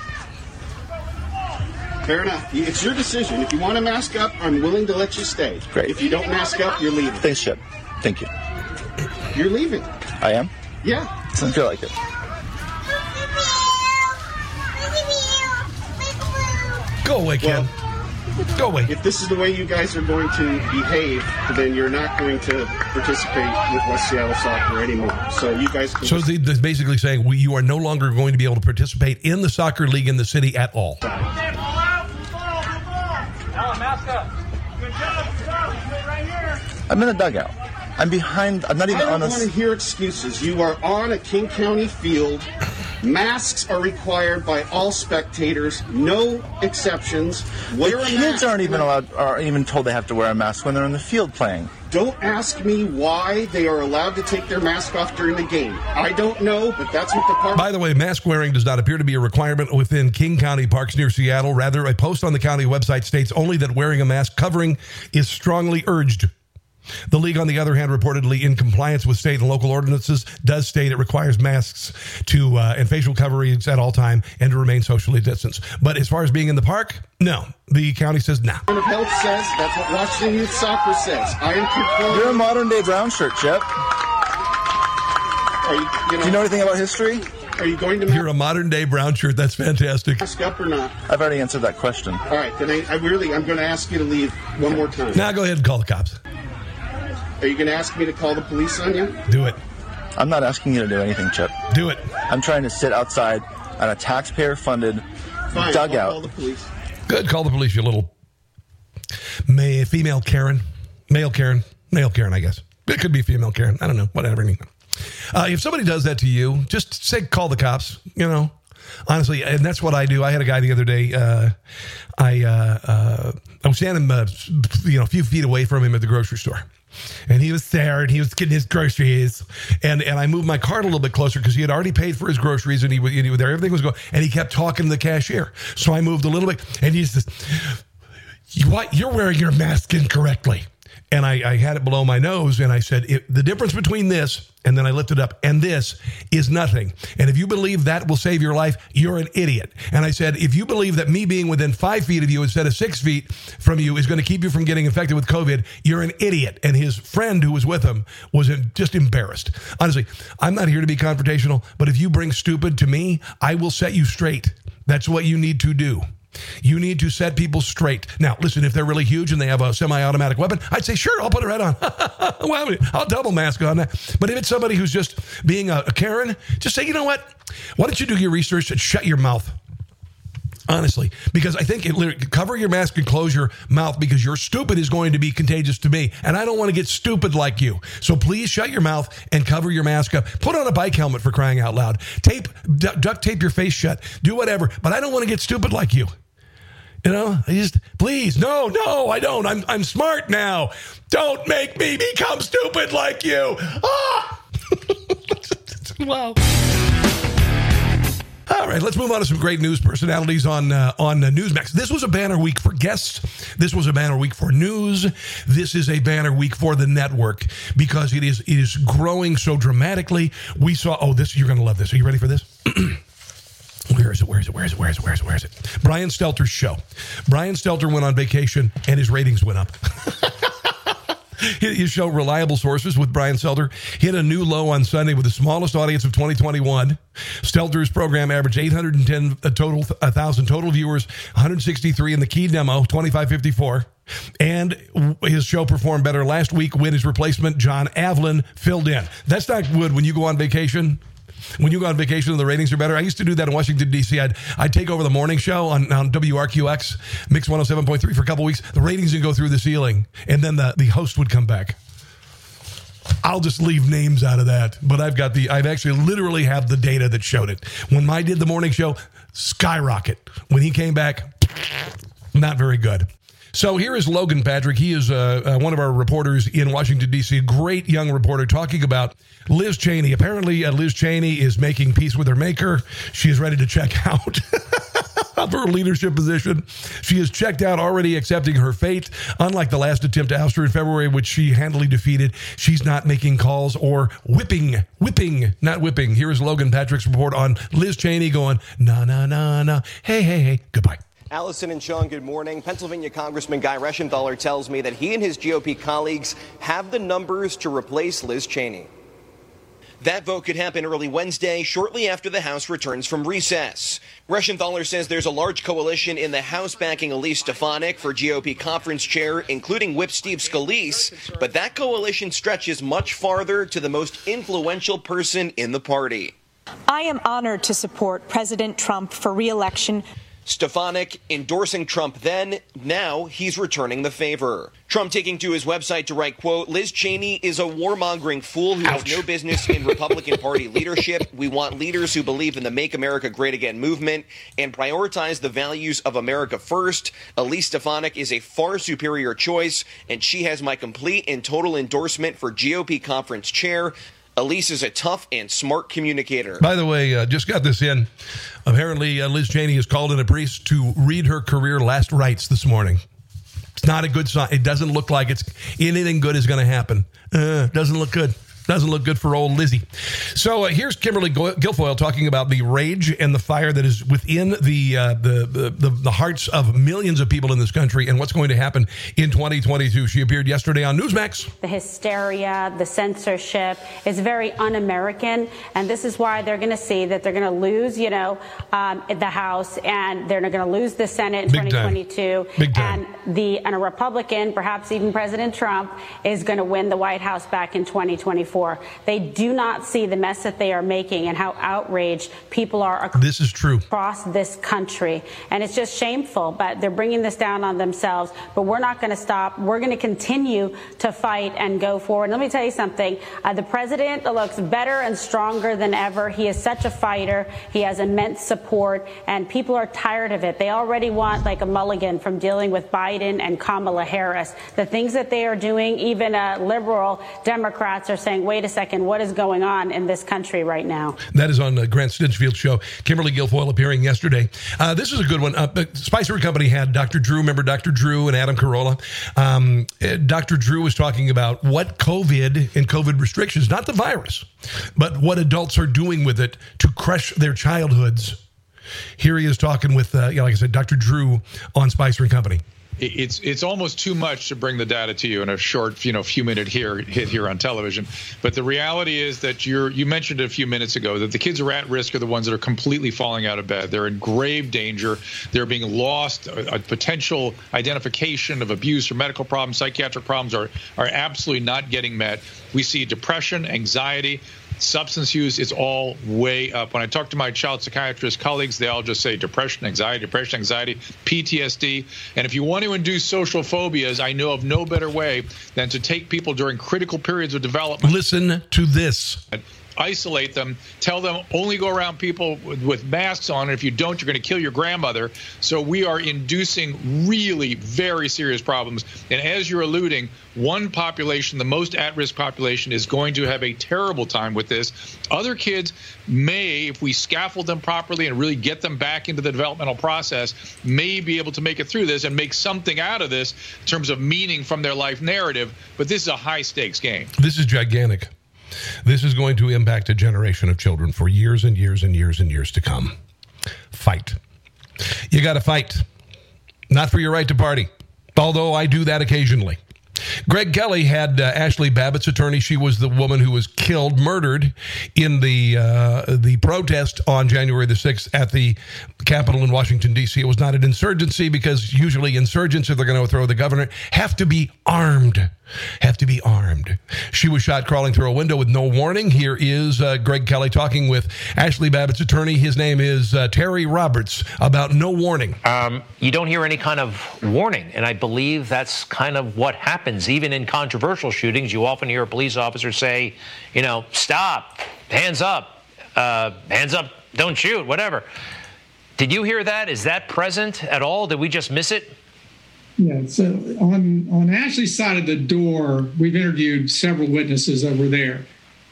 Fair enough. It's your decision. If you want to mask up, I'm willing to let you stay. Great. If you don't mask up, you're leaving. Thanks, Chip. Thank you. You're leaving. I am? Yeah. Doesn't feel like it. Go away, Ken. Well, Go away. If this is the way you guys are going to behave, then you're not going to participate with West Seattle soccer anymore. So you guys can. So the, the basically saying we, you are no longer going to be able to participate in the soccer league in the city at all. I'm in a dugout. I'm behind. I'm not even on. I don't on a. want to hear excuses. You are on a King County field. Masks are required by all spectators, no exceptions. Wear the a kids mask. aren't even allowed, are even told they have to wear a mask when they're in the field playing. Don't ask me why they are allowed to take their mask off during the game. I don't know, but that's what the park. By the way, mask wearing does not appear to be a requirement within King County parks near Seattle. Rather, a post on the county website states only that wearing a mask covering is strongly urged. The league, on the other hand, reportedly in compliance with state and local ordinances, does state it requires masks to uh, and facial coverings at all time and to remain socially distanced. But as far as being in the park, no. The county says no. Board of Health says that's what Washington Youth Soccer says. I am controlling. You're a modern day brown shirt, Chip. Are you, you know, Do you know anything about history? Are you going to You're a modern day brown shirt. That's fantastic. mask up or not? I've already answered that question. All right, then I, I really I'm going to ask you to leave one more time. Now go ahead and call the cops. Are you going to ask me to call the police on you? Do it. I'm not asking you to do anything, Chip. Do it. I'm trying to sit outside on a taxpayer funded Fine, dugout. I'll call the police. Good. Call the police, you little may, female Karen. Male Karen. Male Karen, I guess. It could be female Karen. I don't know. Whatever. Uh, if somebody does that to you, just say, call the cops, you know. Honestly, and that's what I do. I had a guy the other day. Uh, I uh, uh, I was standing, uh, you know, a few feet away from him at the grocery store, and he was there and he was getting his groceries, and and I moved my cart a little bit closer because he had already paid for his groceries and he was, and he was there. Everything was going, and he kept talking to the cashier. So I moved a little bit, and he says, "You what? You're wearing your mask incorrectly." And I, I had it below my nose, and I said, "The difference between this." And then I lifted up, and this is nothing. And if you believe that will save your life, you're an idiot. And I said, if you believe that me being within five feet of you instead of six feet from you is going to keep you from getting infected with COVID, you're an idiot. And his friend who was with him was just embarrassed. Honestly, I'm not here to be confrontational, but if you bring stupid to me, I will set you straight. That's what you need to do. You need to set people straight. Now, listen, if they're really huge and they have a semi automatic weapon, I'd say, sure, I'll put it right on. <laughs> well, I'll double mask on that. But if it's somebody who's just being a, a Karen, just say, you know what? Why don't you do your research and shut your mouth? Honestly, because I think it cover your mask and close your mouth because your stupid is going to be contagious to me, and I don't want to get stupid like you. So please shut your mouth and cover your mask up. Put on a bike helmet for crying out loud. Tape, duct tape your face shut. Do whatever, but I don't want to get stupid like you. You know, I just please, no, no, I don't. I'm I'm smart now. Don't make me become stupid like you. Ah! <laughs> well. All right, let's move on to some great news personalities on uh, on uh, Newsmax. This was a banner week for guests. This was a banner week for news. This is a banner week for the network because it is it is growing so dramatically. We saw. Oh, this you're going to love this. Are you ready for this? <clears throat> Where is it? Where is it? Where is it? Where is it? Where is it? Where is it? Brian Stelter's show. Brian Stelter went on vacation and his ratings went up. <laughs> His show, Reliable Sources with Brian Stelter, hit a new low on Sunday with the smallest audience of 2021. Stelter's program averaged 810 uh, total, 1,000 total viewers, 163 in the key demo, 2554. And his show performed better last week when his replacement, John Avlon, filled in. That's not good when you go on vacation when you go on vacation and the ratings are better. I used to do that in Washington, D.C. I'd, I'd take over the morning show on, on WRQX, Mix 107.3 for a couple weeks. The ratings would go through the ceiling, and then the, the host would come back. I'll just leave names out of that, but I've got the, I've actually literally have the data that showed it. When I did the morning show, skyrocket. When he came back, not very good. So here is Logan Patrick. He is uh, uh, one of our reporters in Washington, D.C., great young reporter talking about Liz Cheney. Apparently, uh, Liz Cheney is making peace with her maker. She is ready to check <laughs> out. of her leadership position. She has checked out, already accepting her fate. Unlike the last attempt to oust her in February, which she handily defeated, she's not making calls or whipping, whipping, not whipping. Here is Logan Patrick's report on Liz Cheney going, na, na, na, na. Hey, hey, hey, goodbye. Allison and Sean, good morning. Pennsylvania Congressman Guy Reschenthaler tells me that he and his GOP colleagues have the numbers to replace Liz Cheney. That vote could happen early Wednesday, shortly after the House returns from recess. Reschenthaler says there's a large coalition in the House backing Elise Stefanik for GOP conference chair, including Whip Steve Scalise, but that coalition stretches much farther to the most influential person in the party. I am honored to support President Trump for reelection. Stefanik endorsing Trump then, now he's returning the favor. Trump taking to his website to write, quote, Liz Cheney is a warmongering fool who Ouch. has no business in Republican Party <laughs> leadership. We want leaders who believe in the Make America Great Again movement and prioritize the values of America first. Elise Stefanik is a far superior choice, and she has my complete and total endorsement for GOP conference chair. Elise is a tough and smart communicator. By the way, uh, just got this in. Apparently, uh, Liz Cheney has called in a priest to read her career last rites this morning. It's not a good sign. It doesn't look like it's anything good is going to happen. Uh, doesn't look good. Doesn't look good for old Lizzie. So uh, here's Kimberly Guilfoyle talking about the rage and the fire that is within the, uh, the, the, the, hearts of millions of people in this country and what's going to happen in 2022. She appeared yesterday on Newsmax. The hysteria, the censorship is very un-American, and this is why they're going to see that they're going to lose, you know, um, the House and they're going to lose the Senate in Big 2022. Time. Big time. And the and a Republican, perhaps even President Trump, is going to win the White House back in 2024 They do not see the mess that they are making and how outraged people are across this is true across this country, and it's just shameful. But they're bringing this down on themselves. But we're not going to stop. We're going to continue to fight and go forward. Let me tell you something. Uh, the president looks better and stronger than ever. He is such a fighter. He has immense support, and people are tired of it. They already want like a mulligan from dealing with Biden and Kamala Harris. The things that they are doing, even uh, liberal Democrats are saying, wait a second, what is going on in this country right now? That is on the Grant Stinchfield show. Kimberly Guilfoyle appearing yesterday. Uh, this is a good one. Uh, Spicer Company had Dr. Drew. Remember Dr. Drew and Adam Carolla? Um, uh, Dr. Drew was talking about what COVID and COVID restrictions, not the virus, but what adults are doing with it to crush their childhoods. Here he is talking with, uh, like I said, Dr. Drew on Spicer and Company it's it's almost too much to bring the data to you in a short you know few minute here hit here on television. But the reality is that you're you mentioned it a few minutes ago that the kids are at risk are the ones that are completely falling out of bed. They're in grave danger. They're being lost. A, a potential identification of abuse or medical problems psychiatric problems are are absolutely not getting met. We see depression anxiety substance use is all way up. When I talk to my child psychiatrist colleagues, they all just say depression, anxiety, depression, anxiety, PTSD. And if you want to induce social phobias, I know of no better way than to take people during critical periods of development. Listen to this isolate them, tell them only go around people with, with masks on. And if you don't, you're going to kill your grandmother. So we are inducing really very serious problems. And as you're alluding, one population, the most at risk population, is going to have a terrible time with this. Other kids may, if we scaffold them properly and really get them back into the developmental process, may be able to make it through this and make something out of this in terms of meaning from their life narrative. But this is a high stakes game. This is gigantic. This is going to impact a generation of children for years and years and years and years to come. Fight. You got to fight. Not for your right to party, although I do that occasionally. Greg Kelly had uh, Ashli Babbitt's attorney. She was the woman who was killed, murdered in the uh, the protest on January the sixth at the Capitol in Washington D.C. It was not an insurgency because usually insurgents, if they're going to throw the governor, have to be armed. Have to be armed. She was shot crawling through a window with no warning. Here is uh, Greg Kelly talking with Ashli Babbitt's attorney. His name is uh, Terry Roberts about no warning. Um, you don't hear any kind of warning, and I believe that's kind of what happens. Even in controversial shootings, you often hear a police officer say, you know, stop, hands up, uh, hands up, don't shoot, whatever. Did you hear that? Is that present at all? Did we just miss it? Yeah, so on on Ashli's side of the door, we've interviewed several witnesses over there.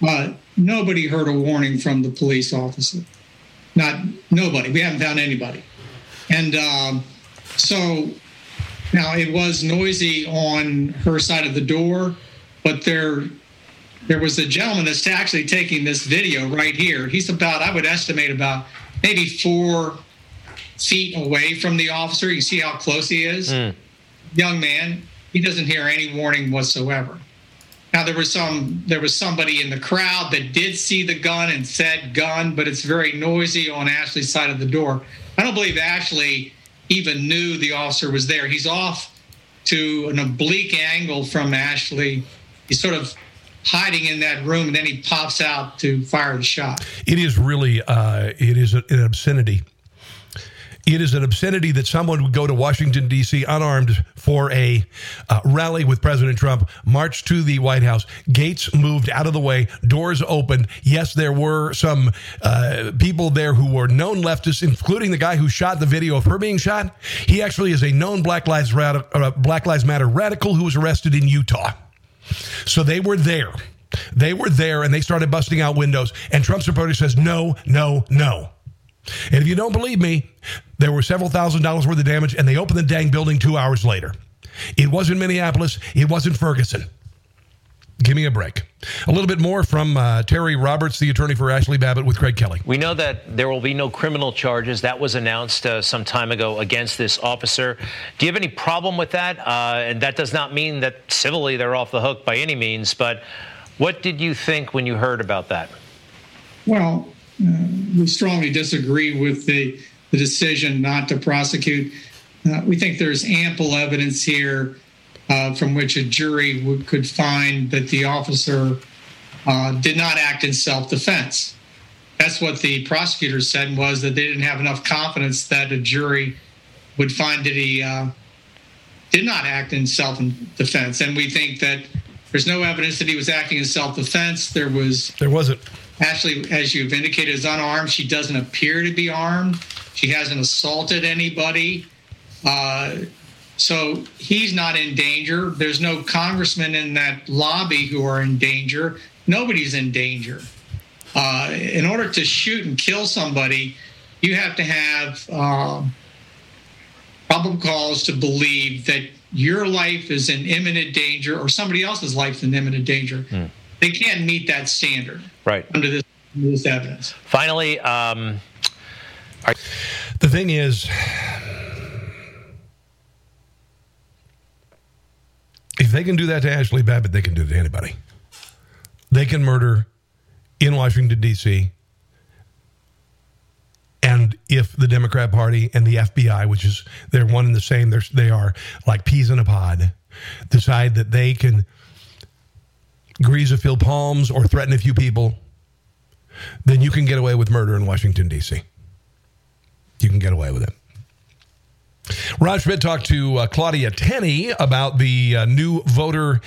Uh, nobody heard a warning from the police officer. Not nobody. We haven't found anybody. And um, so now it was noisy on her side of the door, but there there was a gentleman that's actually taking this video right here. He's about, I would estimate about maybe four feet away from the officer. You see how close he is? Mm. Young man, he doesn't hear any warning whatsoever. Now there was some there was somebody in the crowd that did see the gun and said gun, but it's very noisy on Ashli's side of the door. I don't believe Ashli even knew the officer was there. He's off to an oblique angle from Ashli. He's sort of hiding in that room, and then he pops out to fire the shot. It is really uh, it is an obscenity. It is an obscenity that someone would go to Washington, D.C. unarmed for a uh, rally with President Trump, march to the White House. Gates moved out of the way, doors opened. Yes, there were some uh, people there who were known leftists, including the guy who shot the video of her being shot. He actually is a known Black Lives, uh, Black Lives Matter radical who was arrested in Utah. So they were there. They were there and they started busting out windows. And Trump supporter says, no, no, no. And if you don't believe me, there were several thousand dollars worth of damage, and they opened the dang building two hours later. It wasn't Minneapolis, it wasn't Ferguson. Give me a break. A little bit more from uh, Terry Roberts, the attorney for Ashli Babbitt, with Greg Kelly. We know that there will be no criminal charges. That was announced uh, some time ago against this officer. Do you have any problem with that? Uh, and that does not mean that civilly they're off the hook by any means, but what did you think when you heard about that? Well, we strongly disagree with the, the decision not to prosecute. Uh, we think there's ample evidence here uh, from which a jury could find that the officer uh, did not act in self-defense. That's what the prosecutor said was that they didn't have enough confidence that a jury would find that he did not act in self-defense, and we think that there's no evidence that he was acting in self-defense. There was there wasn't. Ashli, as you've indicated, is unarmed. She doesn't appear to be armed. She hasn't assaulted anybody. Uh, so he's not in danger. There's no congressmen in that lobby who are in danger. Nobody's in danger. Uh, in order to shoot and kill somebody, you have to have uh, probable cause to believe that your life is in imminent danger or somebody else's life is in imminent danger. Hmm. They can't meet that standard Right. under this, this evidence. Finally, um, The thing is, if they can do that to Ashli Babbitt, they can do it to anybody. They can murder in Washington, D.C. And if the Democrat Party and the FBI, which is they're one and the same, they're, they are like peas in a pod, decide that they can grease a few palms or threaten a few people, then you can get away with murder in Washington, D.C. You can get away with it. Rob Schmitt talked to uh, Claudia Tenney about the uh, new voter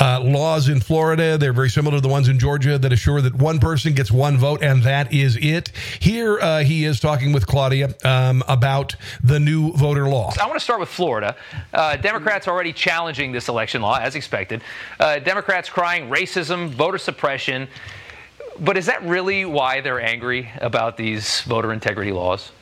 uh, laws in Florida. They're very similar to the ones in Georgia that assure that one person gets one vote and that is it. Here uh, he is talking with Claudia um, about the new voter law. I want to start with Florida. Uh, Democrats are already challenging this election law, as expected. Uh, Democrats crying racism, voter suppression. But is that really why they're angry about these voter integrity laws?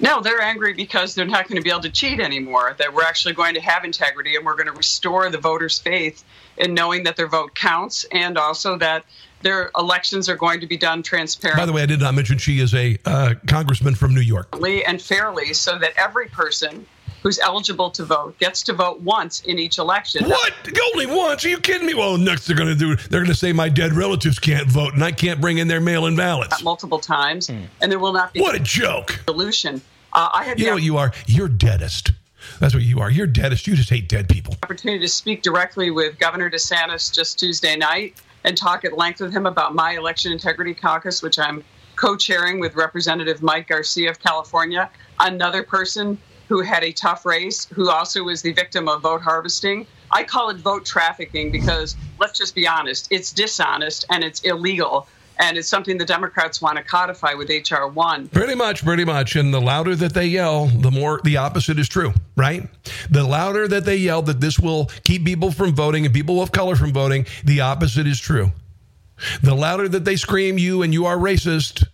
No, they're angry because they're not going to be able to cheat anymore. That we're actually going to have integrity and we're going to restore the voters' faith in knowing that their vote counts and also that their elections are going to be done transparently. By the way, I did not mention she is a uh, congressman from New York. And fairly, so that every person who's eligible to vote gets to vote once in each election. What? Only once? Are you kidding me? Well, next they're going to do. They're going to say my dead relatives can't vote, and I can't bring in their mail-in ballots multiple times, and there will not be. What a joke! Solution. Uh, I had you know what you are? You're deadest. That's what you are. You're deadest. You just hate dead people. Opportunity to speak directly with Governor DeSantis just Tuesday night and talk at length with him about my election integrity caucus, which I'm co-chairing with Representative Mike Garcia of California, another person who had a tough race, who also was the victim of vote harvesting. I call it vote trafficking because let's just be honest, it's dishonest and it's illegal. And it's something the Democrats want to codify with H.R. 1. Pretty much, pretty much. And the louder that they yell, the more the opposite is true, right? The louder that they yell that this will keep people from voting and people of color from voting, the opposite is true. The louder that they scream, you and you are racist,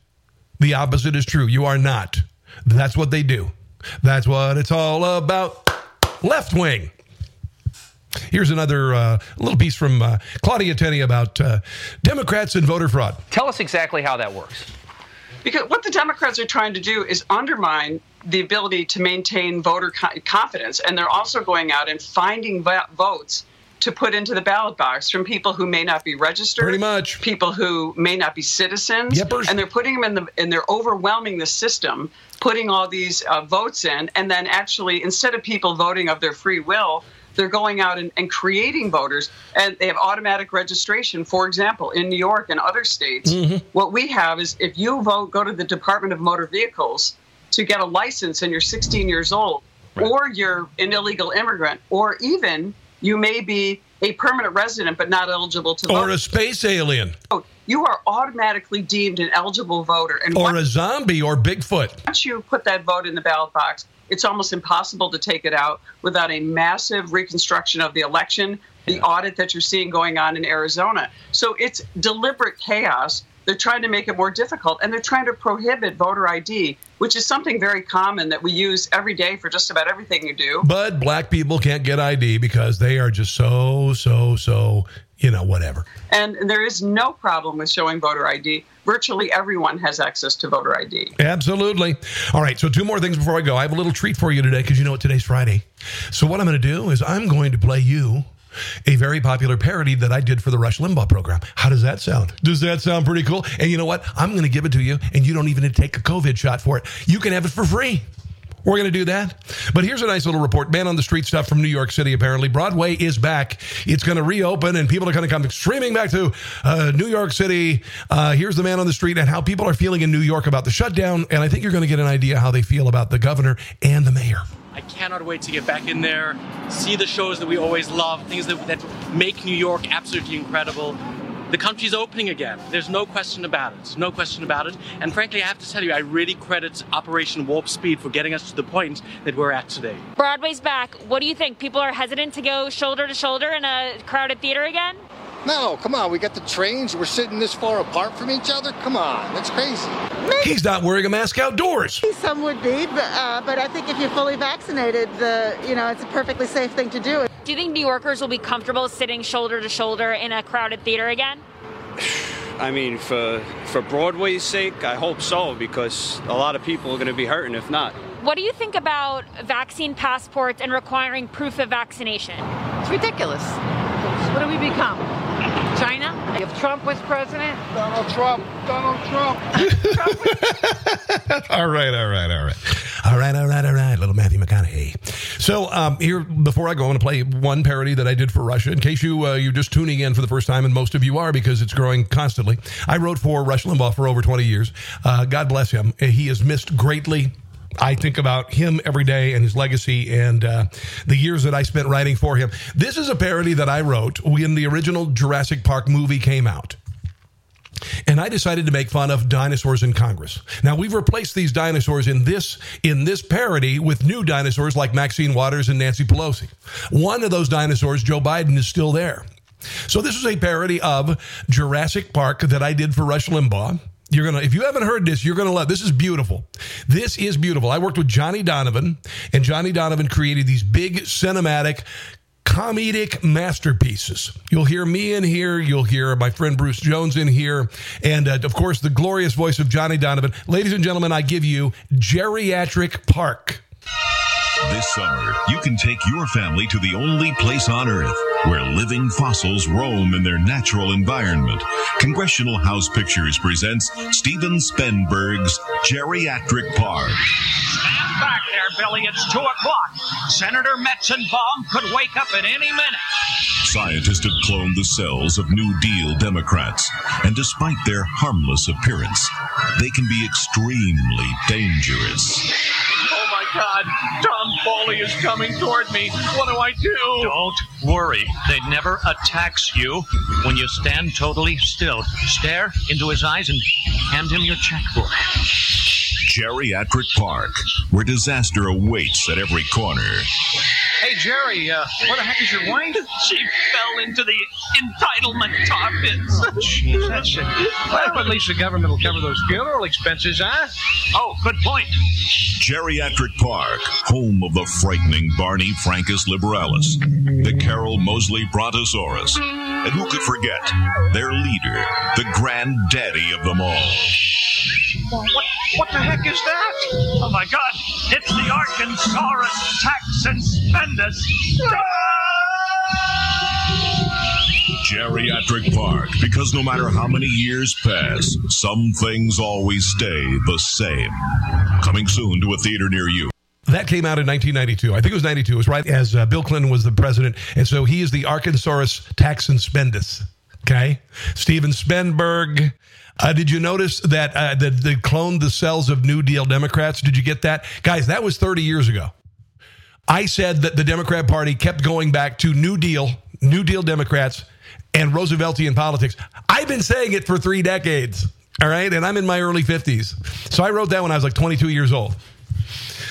the opposite is true. You are not. That's what they do. That's what it's all about. Left wing. Here's another uh, little piece from uh, Claudia Tenney about uh, Democrats and voter fraud. Tell us exactly how that works. Because what the Democrats are trying to do is undermine the ability to maintain voter co- confidence. And they're also going out and finding vo- votes to put into the ballot box from people who may not be registered, Pretty much. people who may not be citizens, and they're putting them in the and they're overwhelming the system, putting all these uh, votes in, and then actually instead of people voting of their free will, they're going out and, and creating voters, and they have automatic registration. For example, in New York and other states, what we have is if you vote, go to the Department of Motor Vehicles to get a license, and you're 16 years old, or you're an illegal immigrant, or even you may be a permanent resident but not eligible to vote. Or a space alien. Oh, you are automatically deemed an eligible voter, and Or a zombie or Bigfoot. once you put that vote in the ballot box, it's almost impossible to take it out without a massive reconstruction of the election, the audit that you're seeing going on in Arizona. So it's deliberate chaos. They're trying to make it more difficult, and they're trying to prohibit voter ID, which is something very common that we use every day for just about everything you do. But black people can't get ID because they are just so, so, so, you know, whatever. And there is no problem with showing voter ID. Virtually everyone has access to voter ID. Absolutely. All right. So, two more things before I go. I have a little treat for you today because you know what? Today's Friday. So, what I'm going to do is I'm going to play you a very popular parody that I did for the Rush Limbaugh program. How does that sound? Does that sound pretty cool? And you know what? I'm going to give it to you, and you don't even need to take a COVID shot for it. You can have it for free. We're going to do that. But here's a nice little report. Man on the street stuff from New York City, apparently. Broadway is back. It's going to reopen, and people are going to come streaming back to uh, New York City. Uh, here's the man on the street and how people are feeling in New York about the shutdown. And I think you're going to get an idea how they feel about the governor and the mayor. I cannot wait to get back in there, see the shows that we always love, things that, that make New York absolutely incredible. The country's opening again. There's no question about it. No question about it. And frankly, I have to tell you, I really credit Operation Warp Speed for getting us to the point that we're at today. Broadway's back. What do you think? People are hesitant to go shoulder to shoulder in a crowded theater again? No, come on. We got the trains. We're sitting this far apart from each other. Come on. That's crazy. He's not wearing a mask outdoors. Some would be, but, uh, but I think if you're fully vaccinated, the you know it's a perfectly safe thing to do. Do you think New Yorkers will be comfortable sitting shoulder to shoulder in a crowded theater again? <sighs> I mean, for for Broadway's sake, I hope so because a lot of people are going to be hurting if not. What do you think about vaccine passports and requiring proof of vaccination? It's ridiculous. What do we become? China? If Trump was president? Donald Trump. Donald Trump. <laughs> all right, all right, all right. All right, all right, all right, little Matthew McConaughey. So um, here, before I go, I want to play one parody that I did for Russia. In case you uh, you're just tuning in for the first time, and most of you are because it's growing constantly. I wrote for Rush Limbaugh for over 20 years. Uh, God bless him. He is missed greatly I think about him every day and his legacy and uh, the years that I spent writing for him. This is a parody that I wrote when the original Jurassic Park movie came out. And I decided to make fun of dinosaurs in Congress. Now we've replaced these dinosaurs in this in this parody with new dinosaurs like Maxine Waters and Nancy Pelosi. One of those dinosaurs, Joe Biden, is still there. So this is a parody of Jurassic Park that I did for Rush Limbaugh. You're gonna, if you haven't heard this, you're gonna love. This is beautiful. This is beautiful. I worked with Johnny Donovan, and Johnny Donovan created these big cinematic comedic masterpieces. You'll hear me in here. You'll hear my friend Bruce Jones in here. And uh, of course, the glorious voice of Johnny Donovan. Ladies and gentlemen, I give you Geriatric Park. This summer, you can take your family to the only place on Earth where living fossils roam in their natural environment. Congressional House Pictures presents Steven Spenberg's Geriatric Park. Stand back there, Billy. It's 2 o'clock. Senator Metzenbaum could wake up at any minute. Scientists have cloned the cells of New Deal Democrats, and despite their harmless appearance, they can be extremely dangerous. Oh my God, Foley is coming toward me. What do I do? Don't worry. They never attacks you when you stand totally still. Stare into his eyes and hand him your checkbook. Geriatric Park, where disaster awaits at every corner. Hey, Jerry, uh, where the heck is your wife? She fell into the entitlement tar pits. Jeez, that's it. Well, at least the government will cover those funeral expenses, huh? Oh, good point. Geriatric Park, home of the frightening Barney Francus Liberalis, the Carol Moseley Brontosaurus, and who could forget their leader, the granddaddy of them all. What, what the heck is that? Oh my God, it's the Arkansaurus Tax and Spendus. Geriatric Park, because no matter how many years pass, some things always stay the same. Coming soon to a theater near you. That came out in 1992. I think it was 92. It was right as uh, Bill Clinton was the president. And so he is the Arkansaurus Tax and Spendus. Okay. Steven Spenberg. Uh, did you notice that uh, the, they cloned the cells of New Deal Democrats? Did you get that? Guys, that was 30 years ago. I said that the Democrat Party kept going back to New Deal, New Deal Democrats, and Rooseveltian politics. I've been saying it for three decades. All right. And I'm in my early 50s. So I wrote that when I was like 22 years old.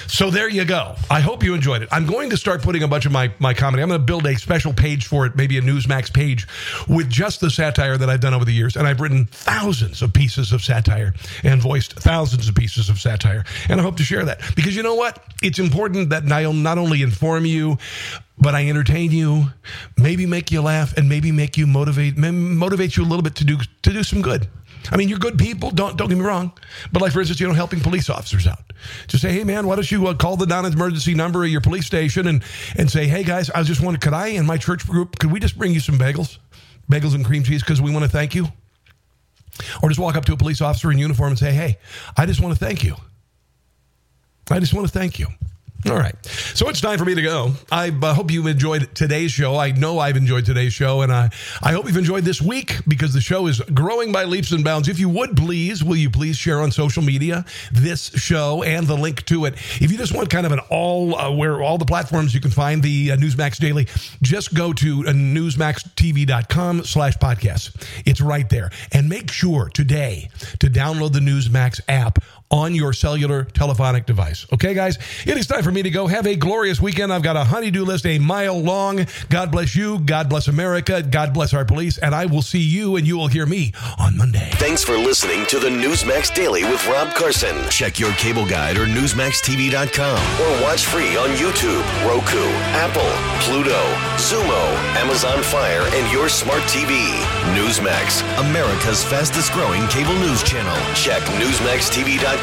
So there you go. I hope you enjoyed it. I'm going to start putting a bunch of my, my comedy. I'm going to build a special page for it, maybe a Newsmax page with just the satire that I've done over the years. And I've written thousands of pieces of satire and voiced thousands of pieces of satire. And I hope to share that because you know what? It's important that I'll not only inform you, but I entertain you, maybe make you laugh, and maybe make you motivate motivate you a little bit to do to do some good. I mean, you're good people. Don't don't get me wrong. But like for instance, you know, helping police officers out. Just say, hey man, why don't you uh, call the non-emergency number of your police station and and say, hey guys, I was just wondering, could I and my church group could we just bring you some bagels, bagels and cream cheese because we want to thank you. Or just walk up to a police officer in uniform and say, hey, I just want to thank you. I just want to thank you. All right. So it's time for me to go. I uh, hope you enjoyed today's show. I know I've enjoyed today's show, and I, I hope you've enjoyed this week because the show is growing by leaps and bounds. If you would please, will you please share on social media this show and the link to it? If you just want kind of an all, uh, where all the platforms you can find the uh, Newsmax Daily, just go to uh, newsmaxtv.com slash podcast. It's right there. And make sure today to download the Newsmax app on your cellular telephonic device. Okay, guys, it is time for me to go. Have a glorious weekend. I've got a honeydew list a mile long. God bless you. God bless America. God bless our police. And I will see you and you will hear me on Monday. Thanks for listening to the Newsmax Daily with Rob Carson. Check your cable guide or NewsmaxTV.com or watch free on YouTube, Roku, Apple, Pluto, Xumo, Amazon Fire, and your smart TV. Newsmax, America's fastest growing cable news channel. Check NewsmaxTV.com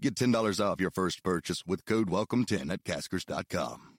Get $10 off your first purchase with code WELCOME10 at caskers.com.